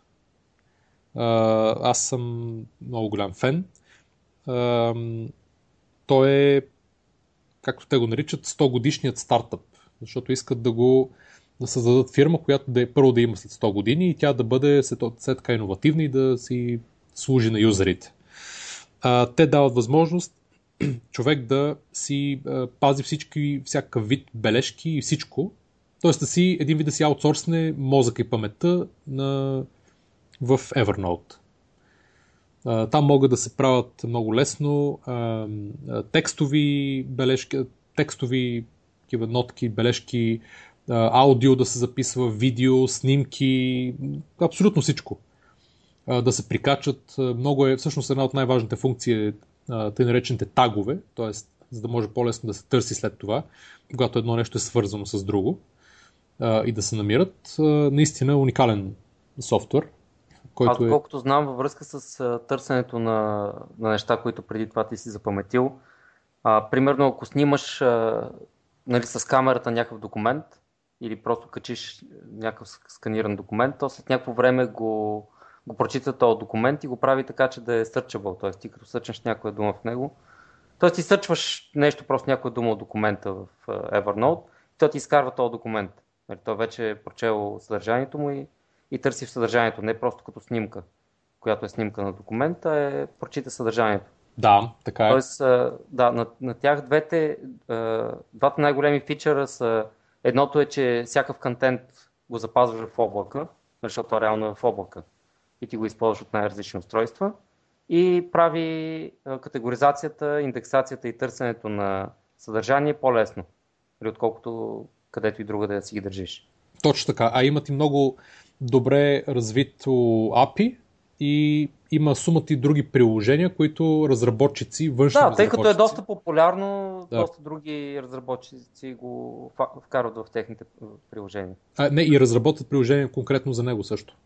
Аз съм много голям фен. Той е, както те го наричат, 100 годишният стартъп, защото искат да го да създадат фирма, която да е първо да има след 100 години и тя да бъде след, след така иновативна и да си служи на юзерите. те дават възможност човек да си а, пази всички, всякакъв вид бележки и всичко. Тоест да си, един вид да си аутсорсне мозъка и паметта на, в Evernote. А, там могат да се правят много лесно а, текстови бележки, текстови такива нотки, бележки, аудио да се записва, видео, снимки, абсолютно всичко. Да се прикачат. Много е, всъщност една от най-важните функции е тъй наречените тагове, т.е. за да може по-лесно да се търси след това, когато едно нещо е свързано с друго и да се намират. Наистина уникален софтуер. Който Аз, е- колкото знам, във връзка с търсенето на, на неща, които преди това ти си запаметил, а, примерно ако снимаш а, нали, с камерата някакъв документ или просто качиш някакъв сканиран документ, то след някакво време го, го прочита този документ и го прави така, че да е searchable, т.е. ти като сърчнеш някоя дума в него, т.е. ти сърчваш нещо, просто някоя дума от документа в Evernote, и той ти изкарва този документ. Нали, той вече е прочел съдържанието му и, и търси в съдържанието, не просто като снимка, която е снимка на документа, е прочита съдържанието. Да, така е. Тоест, да, на, на тях двете, двата най-големи фичъра са едното е, че всякакъв контент го запазваш в облака, защото реално е в облака и ти го използваш от най-различни устройства и прави категоризацията, индексацията и търсенето на съдържание по-лесно, нали, отколкото където и друга да си ги държиш. Точно така. А имат и много добре развито API, и има сумата и други приложения, които разработчици, външни Да, тъй като е доста популярно, Да. доста други разработчици го вкарват в техните приложения. А, не, и разработват приложения конкретно за него също.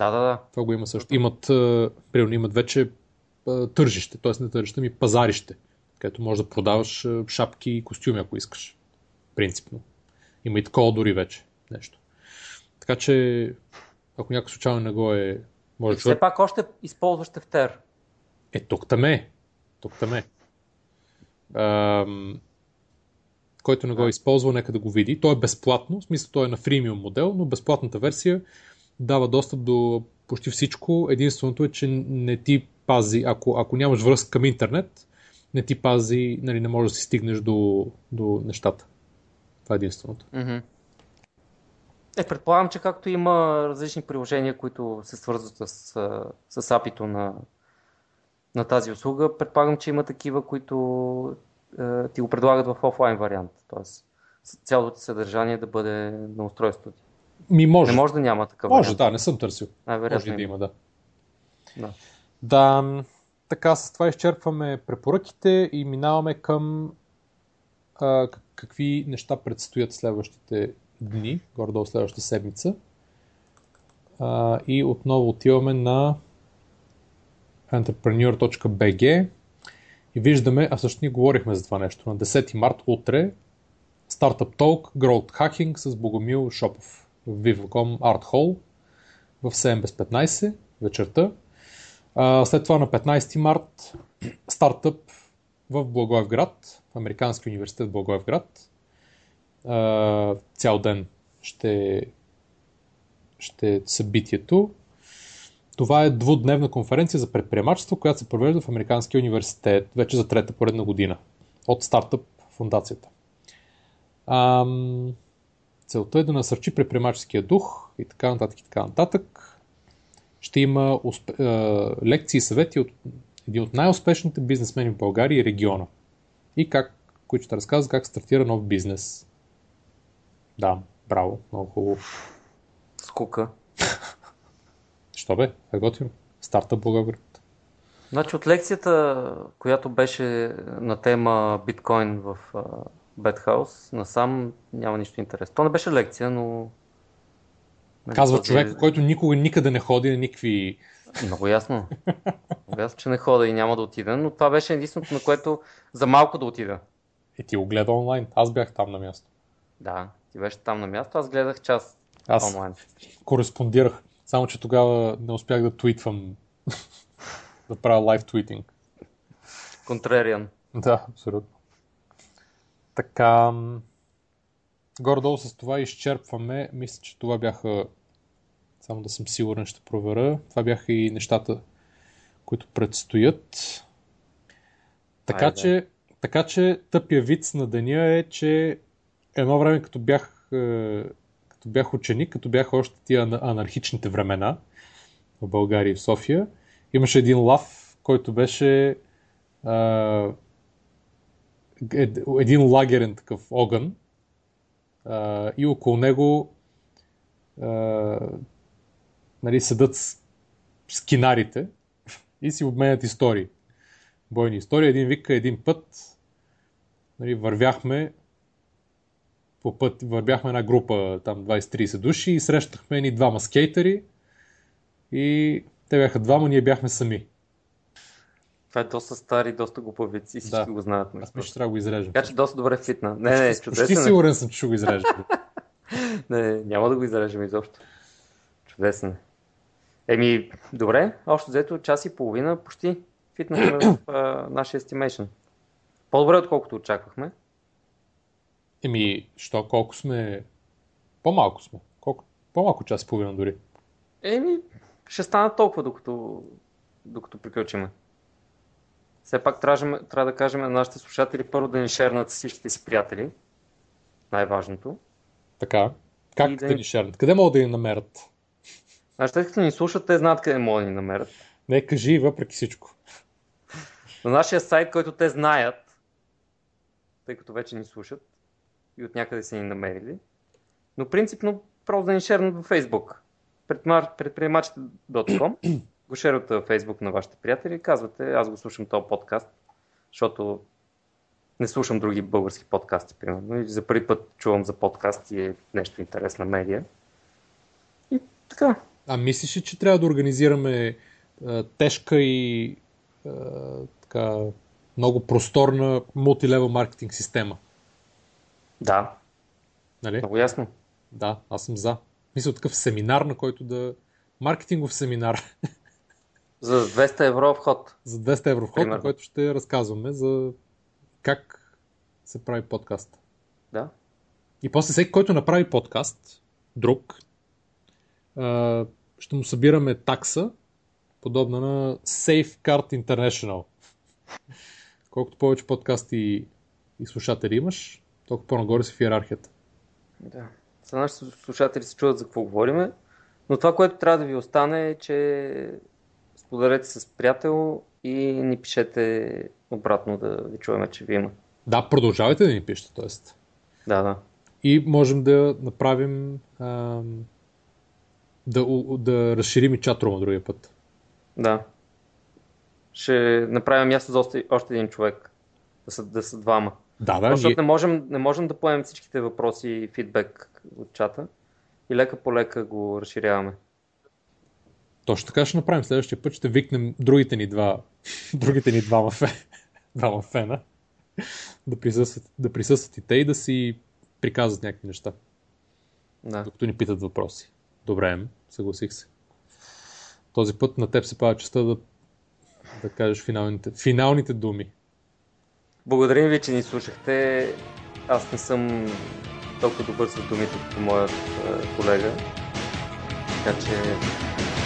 Да, да, да. Това го има също. Имат, примерно, имат вече тържище, т.е. не тържище, ми пазарище, където можеш да продаваш шапки и костюми, ако искаш. Принципно. Има и такова дори вече нещо. Така че, ако някой случайно не го е... Може И човек... все пак още използваш тефтер. Е, тук там е. Тук там е. Ам, който не го е използвал, нека да го види. То е безплатно, в смисъл той е на фримиум модел, но безплатната версия дава достъп до почти всичко. Единственото е, че не ти пази, ако, ако нямаш връзка към интернет, не ти пази, нали, не можеш да си стигнеш до, до нещата. Това е единственото. Мгм. Е, предполагам, че както има различни приложения, които се свързват с, с API-то на, на тази услуга, предполагам, че има такива, които е, ти го предлагат в офлайн вариант. Тоест, цялото съдържание да бъде на устройството ти. Ми може. Не може да няма такъв може, да, не съм търсил. Може да има. да. Да. Да, така с това изчерпваме препоръките и минаваме към а, как- какви неща предстоят следващите дни, горе-долу следващата седмица. А, и отново отиваме на entrepreneur.bg и виждаме, а всъщност ние говорихме за това нещо, на 10 март утре Startup Talk Growth Hacking с Богомил Шопов в Viva.com Art Hall в 7 без 15 вечерта. А, след това на 15 март стартъп в Благоевград, в Американски университет в Благоевград. А, цял ден ще, ще е събитието. Това е двудневна конференция за предприемачество, която се провежда в Американския университет вече за трета поредна година от стартъп фундацията. Ам, целта е да насърчи предприемаческия дух и така нататък и така нататък ще има усп... е, лекции и съвети от един от най-успешните бизнесмени в България и региона. И как, които ще разказват как стартира нов бизнес. Да, браво, много хубаво. Скука. Що бе? Е готино. Старта Благоевград. Значи от лекцията, която беше на тема биткоин в Бетхаус, насам няма нищо интересно. То не беше лекция, но... нали, Казва този- човек, който никога никъде не ходи на никакви... Много ясно. Много ясно, че не хода и няма да отида, но това беше единственото, на което за малко да отида. И ти го гледа онлайн. Аз бях там на място. Да, ти беше там на място, аз гледах час Аз онлайн. кореспондирах. Само, че тогава не успях да твитвам. да правя лайв твитинг. Контрариан. Да, абсолютно. Така, горе-долу с това изчерпваме. Мисля, че това бяха, само да съм сигурен, ще проверя. Това бяха и нещата, които предстоят. Така Айде. че, така че тъпия виц на деня е, че едно време като бях, е, като бях ученик, като бях още тия ана- анархичните времена в България и в София, имаше един лав, който беше а, ед- един лагерен такъв огън а, и около него а, нали, седат скинарите и си обменят истории. Бойни истории. Един вика един път нали, вървяхме по път, вървяхме една група, там 20-30 души и срещахме ни двама скейтери и те бяха двама, ние бяхме сами. Това е доста стар и доста глупав виц и всички Да. го знаят. Аз мисля, че трябва да го изрежем. Така че доста добре фитна. Не, не, Почти чудесен. е. сигурен съм, че ще го изрежем. Не, няма да го изрежем изобщо. Чудесен е. Еми, добре, общо взето час и половина почти фитнахме в а, нашия estimation. По-добре, отколкото очаквахме. Еми, що, колко сме... По-малко сме. Колко... По-малко час и половина дори. Еми, ще стана толкова, докато, докато приключиме. Все пак трябва, трябва да кажем на нашите слушатели първо да ни шернат всичките си приятели. Най-важното. Така. Как И да да ни шернат? Къде могат да ни намерят? Значи, тъй като ни слушат, те знаят къде могат да ни намерят. Не, кажи въпреки всичко. На нашия сайт, който те знаят, тъй като вече ни слушат и от някъде са ни намерили. Но принципно просто да ни шернат във Facebook предприемачите.com, го шервате във Facebook на вашите приятели и казвате, аз го слушам този подкаст, защото не слушам други български подкасти, примерно. И за първи път чувам за подкаст и е нещо интересна медия. И така. А мислиш ли, че трябва да организираме а, тежка и а, така, много просторна мултилевел маркетинг система? Да. Нали? Много ясно. Да, аз съм за. Мисля такъв семинар, на който да... Маркетингов семинар. За 200 евро вход. За 200 евро вход, Примерно. на който ще разказваме за как се прави подкаст. Да. И после всеки, който направи подкаст, друг, ще му събираме такса, подобна на Safecard International. Колкото повече подкасти и слушатели имаш, толкова по-нагоре си в иерархията. Да. За нашите слушатели се чудят за какво говориме, но това, което трябва да ви остане е, че споделете с приятел и ни пишете обратно да ви чуваме, че ви има. Да, продължавайте да ни пишете, т.е. Да, да. И можем да направим ам, да, да разширим и чатрума другия път. Да. Ще направим място за още, още един човек. Да са, да са двама. Да, да. Защото и... не, можем, не можем да поемем всичките въпроси и фидбек от чата. И лека по лека го разширяваме. Точно така ще направим. Следващия път ще викнем другите ни два, другите ни двама, фе, двама фена да присъстват, да присъстват и те и да си приказват някакви неща. Да. Докато ни питат въпроси. Добре, съгласих се. Този път на теб се пада честа да, да кажеш финалните, финалните думи. Благодарим ви, че ни слушахте. Аз не съм толкова добър с думите, като моят е, колега. Така че.